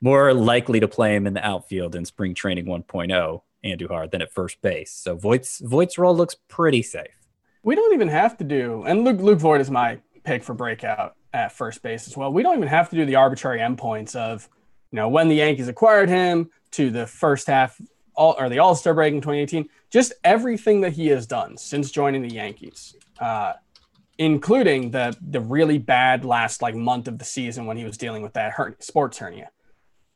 more likely to play him in the outfield in spring training 1.0 Andujar than at first base. So Voit's Voit's role looks pretty safe. We don't even have to do, and Luke Luke is my pick for breakout at first base as well. We don't even have to do the arbitrary endpoints of, you know, when the Yankees acquired him to the first half all or the All Star break in 2018. Just everything that he has done since joining the Yankees, uh, including the the really bad last like month of the season when he was dealing with that her- sports hernia.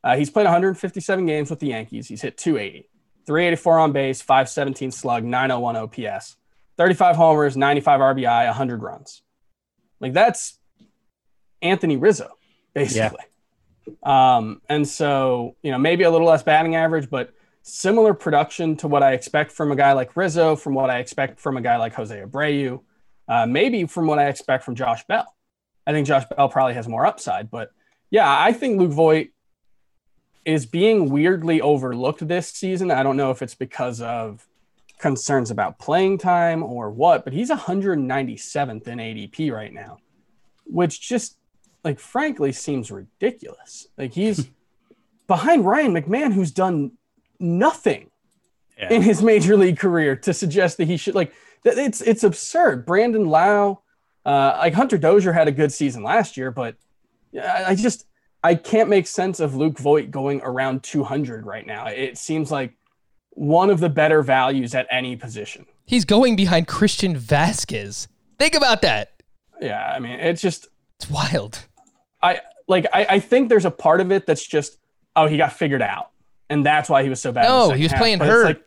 Uh, he's played 157 games with the Yankees. He's hit 280, 384 on base, 517 slug, 901 OPS, 35 homers, 95 RBI, 100 runs. Like that's Anthony Rizzo, basically. Yeah. Um, and so, you know, maybe a little less batting average, but similar production to what I expect from a guy like Rizzo, from what I expect from a guy like Jose Abreu, uh, maybe from what I expect from Josh Bell. I think Josh Bell probably has more upside, but yeah, I think Luke Voit is being weirdly overlooked this season. I don't know if it's because of concerns about playing time or what, but he's 197th in ADP right now, which just like frankly seems ridiculous. Like he's behind Ryan McMahon, who's done nothing yeah. in his major league career to suggest that he should like that it's it's absurd. Brandon Lowe, uh, like Hunter Dozier had a good season last year, but I, I just I can't make sense of Luke Voit going around 200 right now. It seems like one of the better values at any position. He's going behind Christian Vazquez. Think about that. Yeah, I mean, it's just it's wild. I like I, I think there's a part of it that's just oh he got figured out and that's why he was so bad. No, he was half. playing but hurt. Like,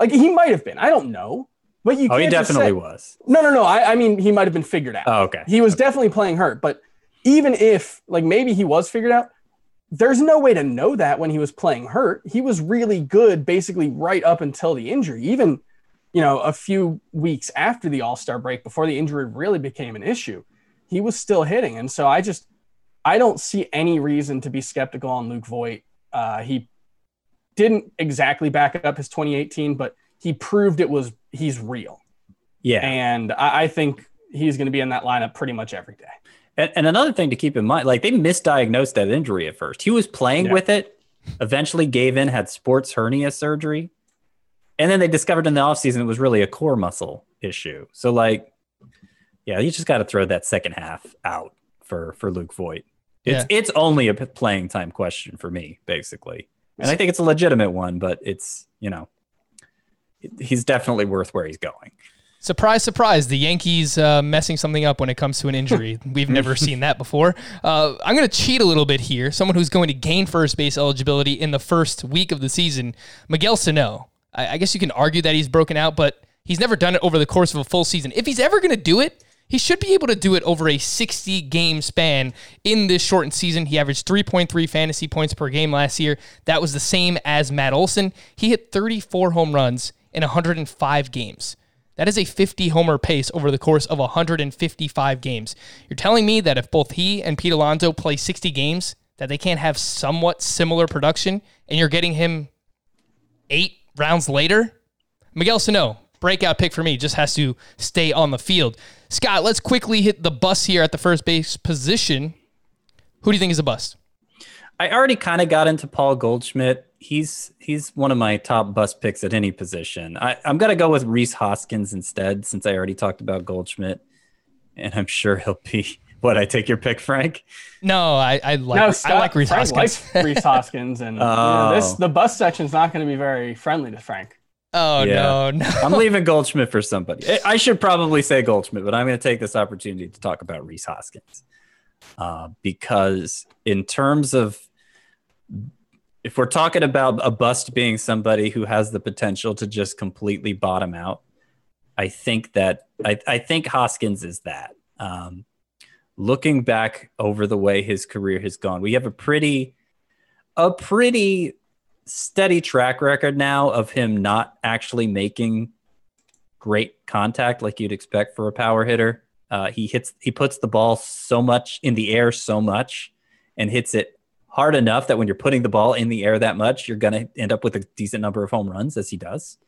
like, he might have been. I don't know. But you oh, he definitely say, was. No, no, no. I, I mean, he might have been figured out. Oh, okay. He was okay. definitely playing hurt. But even if, like, maybe he was figured out, there's no way to know that when he was playing hurt. He was really good basically right up until the injury. Even, you know, a few weeks after the All Star break, before the injury really became an issue, he was still hitting. And so I just, I don't see any reason to be skeptical on Luke Voit. Uh, he didn't exactly back up his 2018, but he proved it was he's real. Yeah. And I, I think he's going to be in that lineup pretty much every day. And, and, another thing to keep in mind, like they misdiagnosed that injury at first. He was playing yeah. with it, eventually gave in, had sports hernia surgery. And then they discovered in the offseason it was really a core muscle issue. So like, yeah, you just got to throw that second half out for for Luke Voit. It's yeah. it's only a playing time question for me, basically and I think it's a legitimate one, but it's you know he's definitely worth where he's going. Surprise, surprise. The Yankees uh, messing something up when it comes to an injury. We've never seen that before. Uh, I'm going to cheat a little bit here. Someone who's going to gain first base eligibility in the first week of the season, Miguel Sano. I, I guess you can argue that he's broken out, but he's never done it over the course of a full season. If he's ever going to do it, he should be able to do it over a 60 game span in this shortened season. He averaged 3.3 fantasy points per game last year. That was the same as Matt Olson. He hit 34 home runs in 105 games. That is a 50 homer pace over the course of 155 games. You're telling me that if both he and Pete Alonso play 60 games, that they can't have somewhat similar production, and you're getting him eight rounds later? Miguel Sano, breakout pick for me, just has to stay on the field. Scott, let's quickly hit the bus here at the first base position. Who do you think is a bust? I already kind of got into Paul Goldschmidt he's he's one of my top bust picks at any position. I, I'm gonna go with Rhys Hoskins instead, since I already talked about Goldschmidt, and I'm sure he'll be. What I take your pick, Frank? No, I, I like No, Scott, I like Rhys Frank Hoskins. likes Rhys Hoskins, and you know, this Oh. the bus section's not going to be very friendly to Frank. Oh Yeah. no, no. I'm leaving Goldschmidt for somebody. I- should probably say Goldschmidt, but I'm going to take this opportunity to talk about Rhys Hoskins uh, because, in terms of if we're talking about a bust being somebody who has the potential to just completely bottom out, I think that I, I think Hoskins is that. Um, looking back over the way his career has gone, we have a pretty a pretty steady track record now of him not actually making great contact like you'd expect for a power hitter. Uh, he hits, he puts the ball so much in the air so much and hits it hard enough that when you're putting the ball in the air that much, you're going to end up with a decent number of home runs as he does.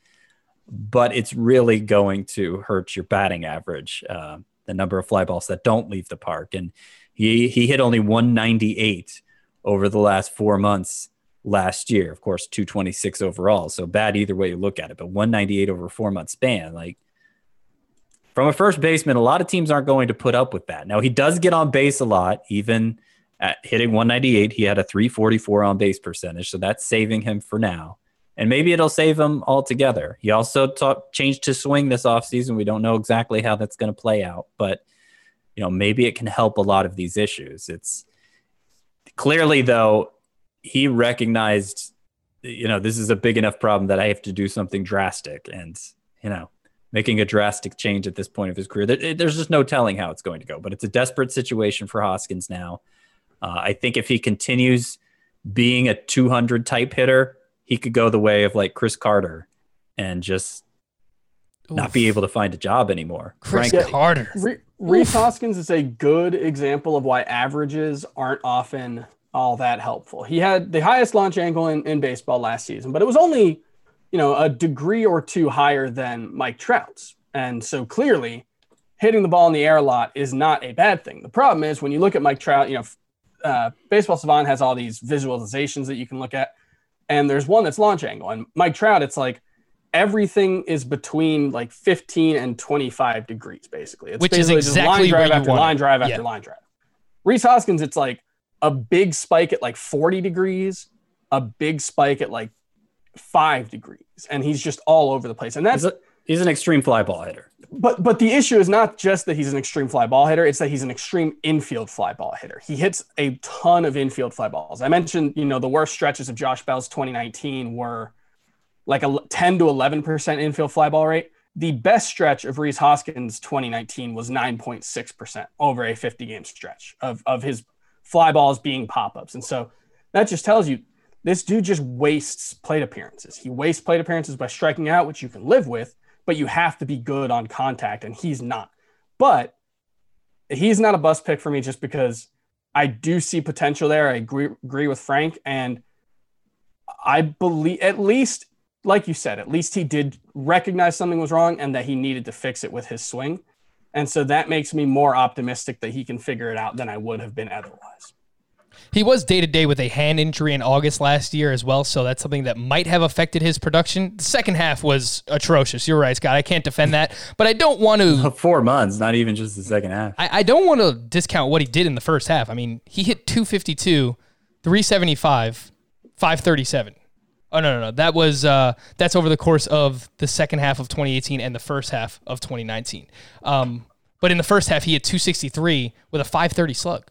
But it's really going to hurt your batting average, uh, the number of fly balls that don't leave the park. And he, he hit only 198 over the last four months last year. Of course, 226 overall. So bad either way you look at it, but 198 over a four month span. Like from a first baseman, a lot of teams aren't going to put up with that. Now, he does get on base a lot, even at hitting 198. He had a 344 on base percentage. So that's saving him for now. And maybe it'll save him altogether. He also ta- changed his swing this offseason. We don't know exactly how that's going to play out, but you know, maybe it can help a lot of these issues. It's clearly though he recognized you know this is a big enough problem that i have to do something drastic and you know making a drastic change at this point of his career there- there's just no telling how it's going to go but it's a desperate situation for hoskins now uh, i think if he continues being a 200 type hitter he could go the way of like chris carter and just not be able to find a job anymore Chris frankly. Carter. Re- Rhys Hoskins is a good example of why averages aren't often all that helpful. He had the highest launch angle in, in baseball last season, but it was only, you know, a degree or two higher than Mike Trout's. And so clearly, hitting the ball in the air a lot is not a bad thing. The problem is when you look at Mike Trout, you know, uh, Baseball Savant has all these visualizations that you can look at, and there's one that's launch angle. And Mike Trout, it's like everything is between like 15 and 25 degrees, basically. It's Which is basically just exactly line drive after line drive after Yeah. line drive. Rhys Hoskins, it's like a big spike at like 40 degrees, a big spike at like five degrees, and he's just all over the place. And that's he's, an extreme fly ball hitter but but the issue is not just that he's an extreme fly ball hitter; it's that he's an extreme infield fly ball hitter. He hits a ton of infield fly balls. I mentioned, you know, the worst stretches of Josh Bell's 2019 were like a 10 to 11 percent infield fly ball rate. The best stretch of Rhys Hoskins 2019 was 9.6 percent over a 50 game stretch of of his fly balls being pop ups, and so that just tells you this dude just wastes plate appearances. He wastes plate appearances by striking out, which you can live with but you have to be good on contact, and he's not. But he's not a bust pick for me just because I do see potential there. I agree, agree with Frank, and I believe at least, like you said, at least he did recognize something was wrong and that he needed to fix it with his swing. And so that makes me more optimistic that he can figure it out than I would have been otherwise. He was day to day with a hand injury in August last year as well, so that's something that might have affected his production. The second half was atrocious. You're right, Scott. I can't defend that, but I don't want to. four months not even just the second half I, I don't want to discount what he did in the first half. I mean, he hit 252, 375, 537 Oh no, no, no. That was uh, that's over the course of the second half of 2018 and the first half of 2019. Um, but in the first half, he had 263 with a 530 slug.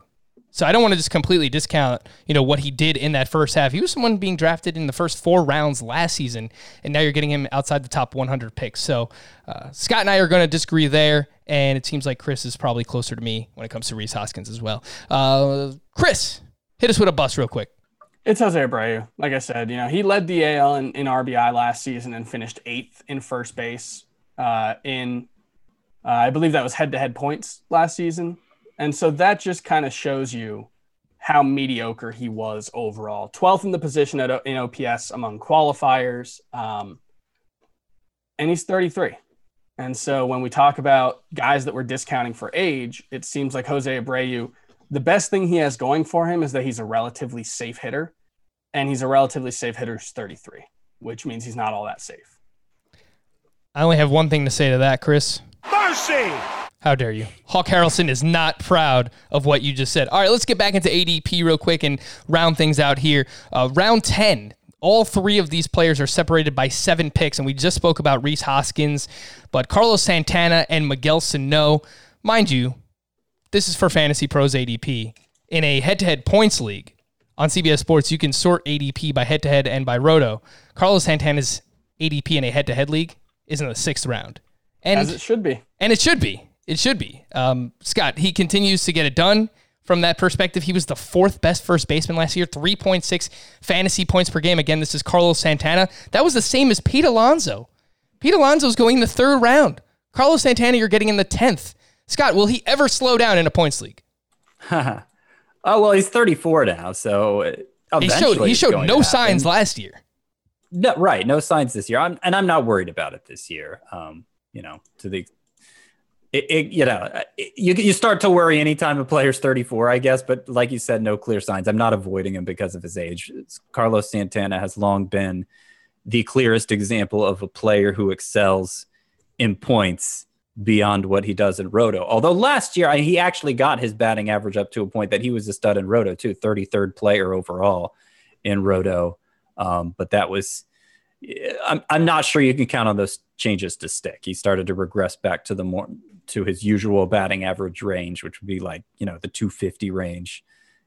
So I don't want to just completely discount, you know, what he did in that first half. He was someone being drafted in the first four rounds last season, and now you're getting him outside the top 100 picks. So uh, Scott and I are going to disagree there, and it seems like Chris is probably closer to me when it comes to Rhys Hoskins as well. Uh, Chris, hit us with a bus real quick. It's Jose Abreu. Like I said, you know, he led the AL in, in RBI last season and finished eighth in first base. Uh, in, uh, I believe that was head-to-head points last season. And so that just kind of shows you how mediocre he was overall. 12th in the position at, in OPS among qualifiers. Um, and he's 33. And so when we talk about guys that we're discounting for age, it seems like Jose Abreu, the best thing he has going for him is that he's a relatively safe hitter. And he's a relatively safe hitter who's 33, which means he's not all that safe. I only have one thing to say to that, Chris. Mercy! How dare you? Hawk Harrelson is not proud of what you just said. All right, let's get back into ADP real quick and round things out here. Uh, round 10, all three of these players are separated by seven picks, and we just spoke about Rhys Hoskins, but Carlos Santana and Miguel Sano, mind you, this is for Fantasy Pros ADP. In a head to head points league on CBS Sports, you can sort ADP by head to head and by roto. Carlos Santana's ADP in a head to head league is in the sixth round. And, As it should be. And it should be. It should be. Um, Scott, he continues to get it done from that perspective. He was the fourth best first baseman last year, 3.6 fantasy points per game. Again, this is Carlos Santana. That was the same as Pete Alonso. Pete Alonso's going in the third round. Carlos Santana, you're getting in the 10th. Scott, will he ever slow down in a points league? oh, well, he's 34 now, so he showed, he showed no signs last year. No, right. No signs this year. I'm, and I'm not worried about it this year. Um, you know, to the it, it, you know, it, you you start to worry anytime a player's 34, I guess. But like you said, no clear signs. I'm not avoiding him because of his age. It's, Carlos Santana has long been the clearest example of a player who excels in points beyond what he does in roto. Although last year he actually got his batting average up to a point that he was a stud in roto too, 33rd player overall in roto. Um, but that was I'm, I'm not sure you can count on those changes to stick. He started to regress back to the more to his usual batting average range, which would be like you know the 250 range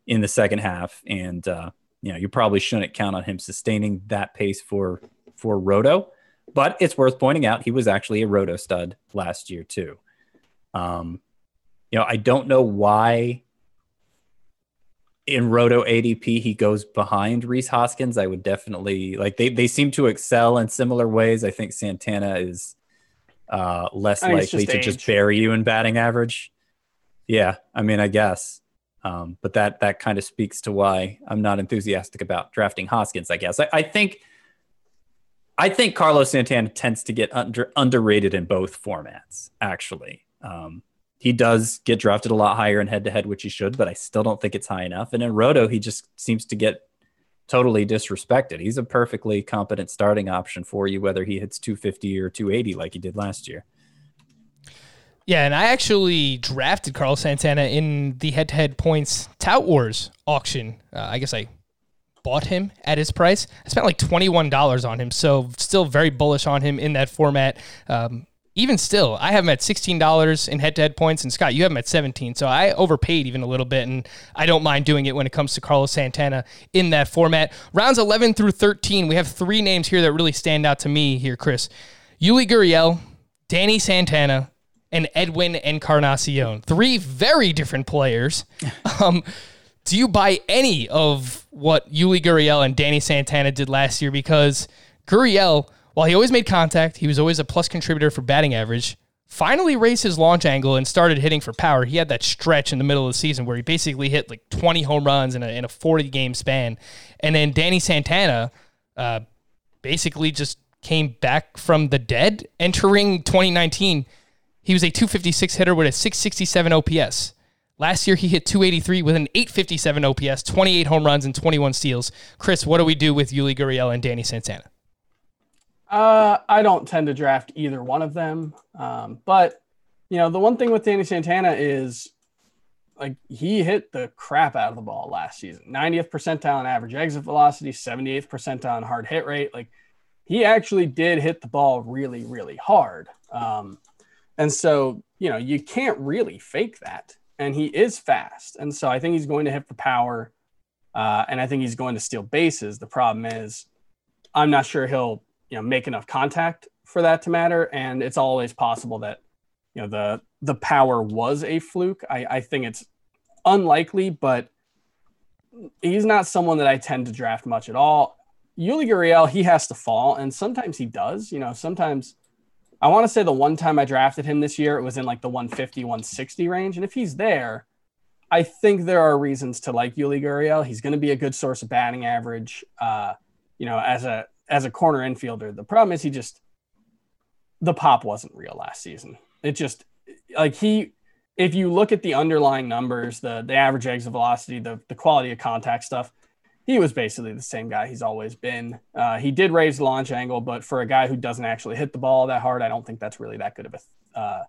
in the second half, and uh, you know you probably shouldn't count on him sustaining that pace for for Roto. But it's worth pointing out he was actually a Roto stud last year too. Um, you know I don't know why in Roto ADP, he goes behind Rhys Hoskins. I would definitely like they they seem to excel in similar ways. I think Santana is uh, less likely just to age. just bury you in batting average. Yeah, I mean, I guess. Um, but that that kind of speaks to why I'm not enthusiastic about drafting Hoskins. I guess I, I think I think Carlos Santana tends to get under, underrated in both formats. Actually, um, he does get drafted a lot higher in head to head, which he should, but I still don't think it's high enough. And in Roto, he just seems to get totally disrespected. He's a perfectly competent starting option for you, whether he hits 250 or 280 like he did last year. Yeah, and I actually drafted Carlos Santana in the head to head points Tout Wars auction. Uh, I guess I bought him at his price. I spent like $21 on him, so still very bullish on him in that format. Um, even still, I have him at $16 in head to head points, and Scott, you have him at 17. So I overpaid even a little bit, and I don't mind doing it when it comes to Carlos Santana in that format. Rounds 11 through 13, we have three names here that really stand out to me here, Chris. Yuli Gurriel, Danny Santana, and Edwin Encarnacion. Three very different players. Um, do you buy any of what Yuli Gurriel and Danny Santana did last year? Because Gurriel while he always made contact, he was always a plus contributor for batting average. Finally raised his launch angle and started hitting for power. He had that stretch in the middle of the season where he basically hit like 20 home runs in a, in a 40 game span. And then Danny Santana uh, basically just came back from the dead entering 2019. He was a 256 hitter with a 667 OPS. Last year, he hit 283 with an 857 OPS, 28 home runs, and 21 steals. Chris, what do we do with Yuli Gurriel and Danny Santana? Uh, I don't tend to draft either one of them. Um, but you know, the one thing with Danny Santana is like he hit the crap out of the ball last season. 90th percentile in average exit velocity, 78th percentile in hard hit rate. Like he actually did hit the ball really, really hard. Um, and so, you know, you can't really fake that. And he is fast. And so I think he's going to hit for power. Uh, and I think he's going to steal bases. The problem is, I'm not sure he'll, you know, make enough contact for that to matter. And it's always possible that, you know, the the power was a fluke. I, I think it's unlikely, but he's not someone that I tend to draft much at all. Yuli Gurriel, he has to fall, and sometimes he does. You know, sometimes I want to say the one time I drafted him this year, it was in like the 150, 160 range. And if he's there, I think there are reasons to like Yuli Gurriel. He's going to be a good source of batting average. Uh, you know, as a as a corner infielder. The problem is he just the pop wasn't real last season. It just like he if you look at the underlying numbers, the the average exit velocity, the the quality of contact stuff, he was basically the same guy he's always been. Uh, he did raise the launch angle, but for a guy who doesn't actually hit the ball that hard, I don't think that's really that good of a uh,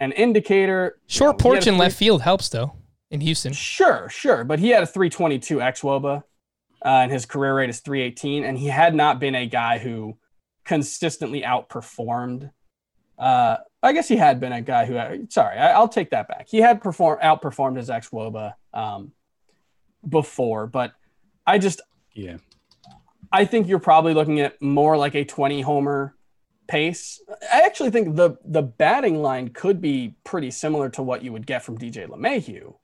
an indicator. Short You know, porch in left field helps though in Houston. Sure, sure, but he had a 322 xWOBA, uh, and his career rate is 318, and he had not been a guy who consistently outperformed. Uh, I guess he had been a guy who. Sorry, I, I'll take that back. He had perform outperformed his xWOBA um, before, but I just Yeah. I think you're probably looking at more like a 20 homer pace. I actually think the the batting line could be pretty similar to what you would get from DJ LeMahieu.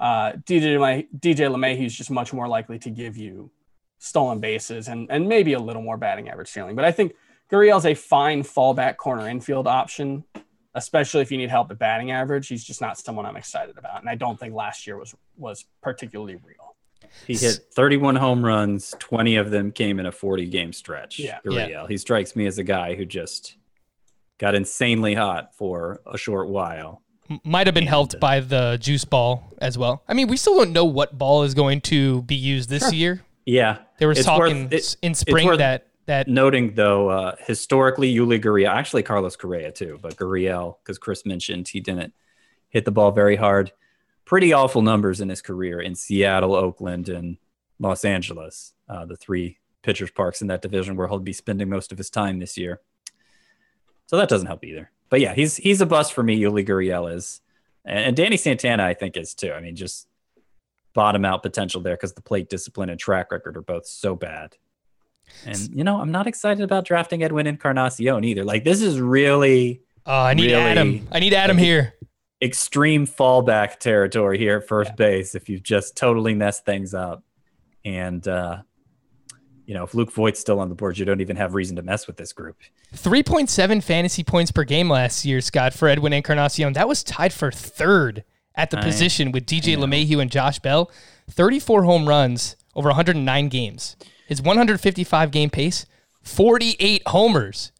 Uh, DJ LeMay- DJ LeMahieu is just much more likely to give you stolen bases and and maybe a little more batting average ceiling. But I think Gurriel's a fine fallback corner infield option, especially if you need help at batting average. He's just not someone I'm excited about, and I don't think last year was was particularly real. He hit 31 home runs, 20 of them came in a 40 game stretch. Yeah. Gurriel. He strikes me as a guy who just got insanely hot for a short while. Might have been helped by the juice ball as well. I mean, we still don't know what ball is going to be used this year. Yeah. There was It's talk worth- in, it- in spring that that Noting though, uh, historically, Yuli Gurriel, actually Carlos Correa too, but Gurriel, because Chris mentioned he didn't hit the ball very hard. Pretty awful numbers in his career in Seattle, Oakland, and Los Angeles, uh, the three pitchers parks in that division where he'll be spending most of his time this year. So that doesn't help either. But yeah, he's he's a bust for me. Yuli Gurriel is, and, Danny Santana I think is too. I mean, just bottom out potential there because the plate discipline and track record are both so bad. And you know, I'm not excited about drafting Edwin Encarnacion either. Like this is really oh, I need Really? Adam. I need Adam here. Extreme fallback territory here at first base if you've just totally mess things up. And uh you know, if Luke Voit's still on the board, you don't even have reason to mess with this group. 3.7 fantasy points per game last year, Scott, for Edwin Encarnacion. That was tied for third at the I- position with DJ LeMahieu and Josh Bell. 34 home runs over 109 games. His 155 game pace, 48 homers.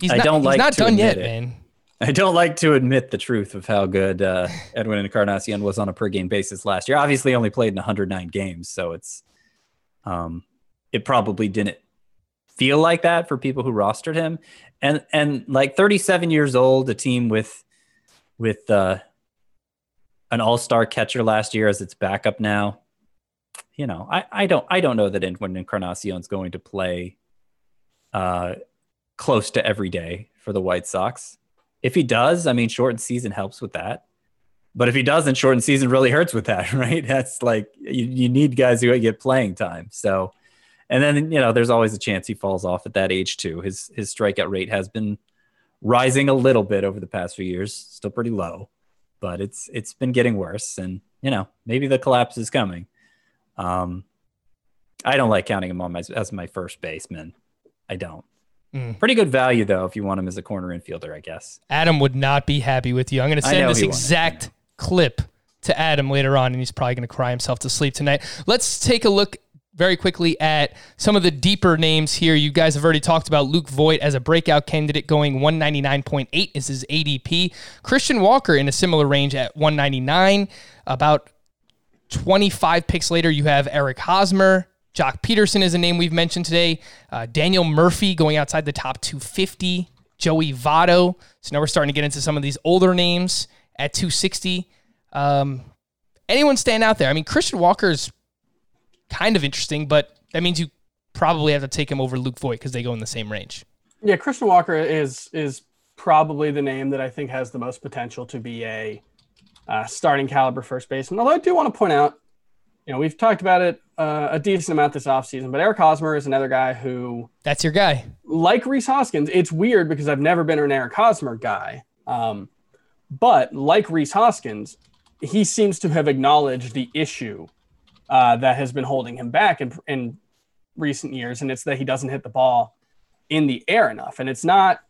He's I not, don't he's like not done yet, it. man. I don't like to admit the truth of how good uh, Edwin Encarnacion was on a per game basis last year. Obviously, only played in 109 games, so it's um, it probably didn't feel like that for people who rostered him. And and like 37 years old, a team with with uh, an all star catcher last year as its backup now. You know, I, I don't I don't know that Edwin Encarnacion's going to play uh, close to every day for the White Sox. If he does, I mean, shortened season helps with that. But if he doesn't, shortened season really hurts with that, right? That's like you, you need guys who get playing time. So, and then you know, there's always a chance he falls off at that age too. His his strikeout rate has been rising a little bit over the past few years, still pretty low, but it's it's been getting worse. And you know, maybe the collapse is coming. Um, I don't like counting him on my as my first baseman. I don't. Mm. Pretty good value though if you want him as a corner infielder, I guess. Adam would not be happy with you. I'm going to send this won't. exact clip to Adam later on, and he's probably going to cry himself to sleep tonight. Let's take a look very quickly at some of the deeper names here. You guys have already talked about Luke Voit as a breakout candidate going 199.8 is his ADP. Christian Walker in a similar range at 199. About 25 picks later, you have Eric Hosmer. Joc Pederson is a name we've mentioned today. Uh, Daniel Murphy going outside the top 250. Joey Votto. So now we're starting to get into some of these older names at 260. Um, anyone stand out there? I mean, Christian Walker is kind of interesting, but that means you probably have to take him over Luke Voit because they go in the same range. Yeah, Christian Walker is is probably the name that I think has the most potential to be a uh, starting caliber first baseman. Although I do want to point out, you know, we've talked about it uh, a decent amount this offseason, but Eric Hosmer is another guy who, That's your guy. like Rhys Hoskins, it's weird because I've never been an Eric Hosmer guy. Um, but like Rhys Hoskins, he seems to have acknowledged the issue uh, that has been holding him back in, in recent years, and it's that he doesn't hit the ball in the air enough. And it's not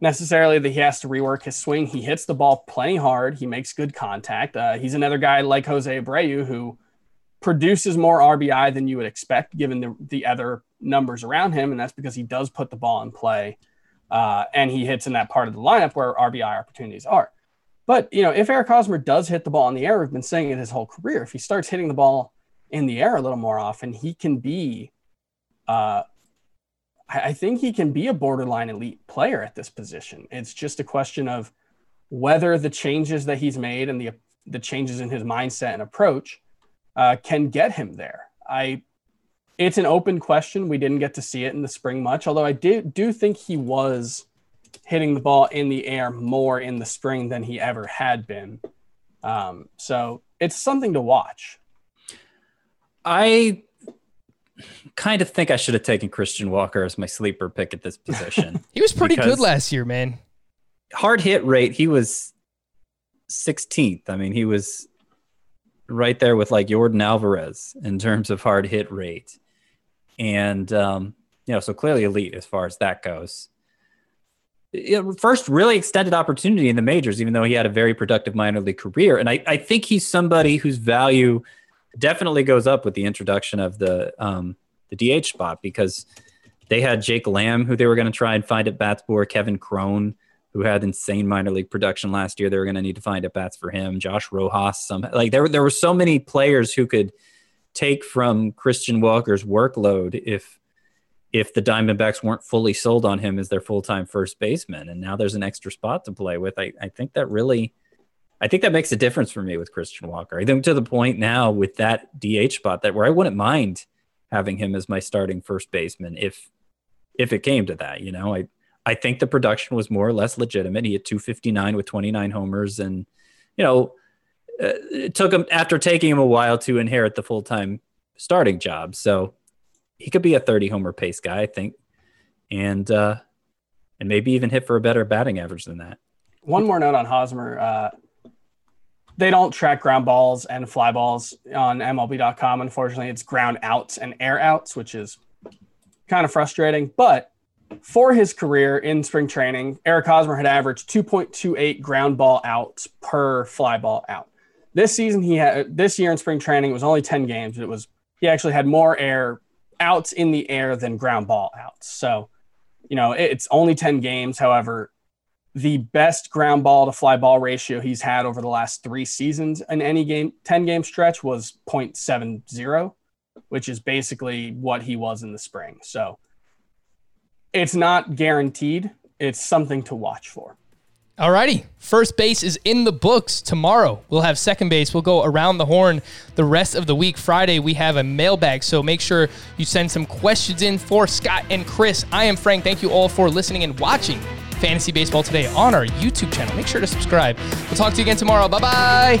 necessarily that he has to rework his swing. He hits the ball plenty hard. He makes good contact. Uh, he's another guy like Jose Abreu who produces more RBI than you would expect given the, the other numbers around him. And that's because he does put the ball in play uh, and he hits in that part of the lineup where RBI opportunities are. But, you know, if Eric Hosmer does hit the ball in the air, we've been saying it his whole career, if he starts hitting the ball in the air a little more often, he can be, uh, I I think he can be a borderline elite player at this position. It's just a question of whether the changes that he's made and the the changes in his mindset and approach uh, can get him there. I, it's an open question. We didn't get to see it in the spring much, although I did do think he was hitting the ball in the air more in the spring than he ever had been. Um, so it's something to watch. I kind of think I should have taken Christian Walker as my sleeper pick at this position. He was pretty good last year, man. Hard hit rate, he was 16th. I mean, he was right there with like Yordan Alvarez in terms of hard hit rate. And, um, you know, so clearly elite as far as that goes. First, really extended opportunity in the majors, even though he had a very productive minor league career. And I, I think he's somebody whose value definitely goes up with the introduction of the um, the DH spot because they had Jake Lamb, who they were going to try and find at bats for, Kevin Cron, who had insane minor league production last year. They were going to need to find at bats for him. Josh Rojas, some like there there were so many players who could take from Christian Walker's workload if if the Diamondbacks weren't fully sold on him as their full time first baseman. And now there's an extra spot to play with. I, I think that really I think that makes a difference for me with Christian Walker. I think to the point now with that DH spot that where I wouldn't mind having him as my starting first baseman if if it came to that. You know, I I think the production was more or less legitimate. He had 259 with 29 homers, and you know, uh, it took him after taking him a while to inherit the full time starting job. So he could be a 30 homer pace guy, I think, and uh, and maybe even hit for a better batting average than that. One more note on Hosmer. Uh, they don't track ground balls and fly balls on MLB.com. Unfortunately, it's ground outs and air outs, which is kind of frustrating. But for his career in spring training, Eric Hosmer had averaged 2.28 ground ball outs per fly ball out. This season, he had this year in spring training, it was only 10 games. It was he actually had more air outs in the air than ground ball outs. So, you know, it's only 10 games. However, the best ground ball to fly ball ratio he's had over the last three seasons in any game 10 game stretch was 0.70 which is basically what he was in the spring so it's not guaranteed it's something to watch for Alrighty, first base is in the books tomorrow. We'll have second base. We'll go around the horn the rest of the week. Friday, we have a mailbag, so make sure you send some questions in for Scott and Chris. I am Frank. Thank you all for listening and watching Fantasy Baseball today on our YouTube channel. Make sure to subscribe. We'll talk to you again tomorrow. Bye bye.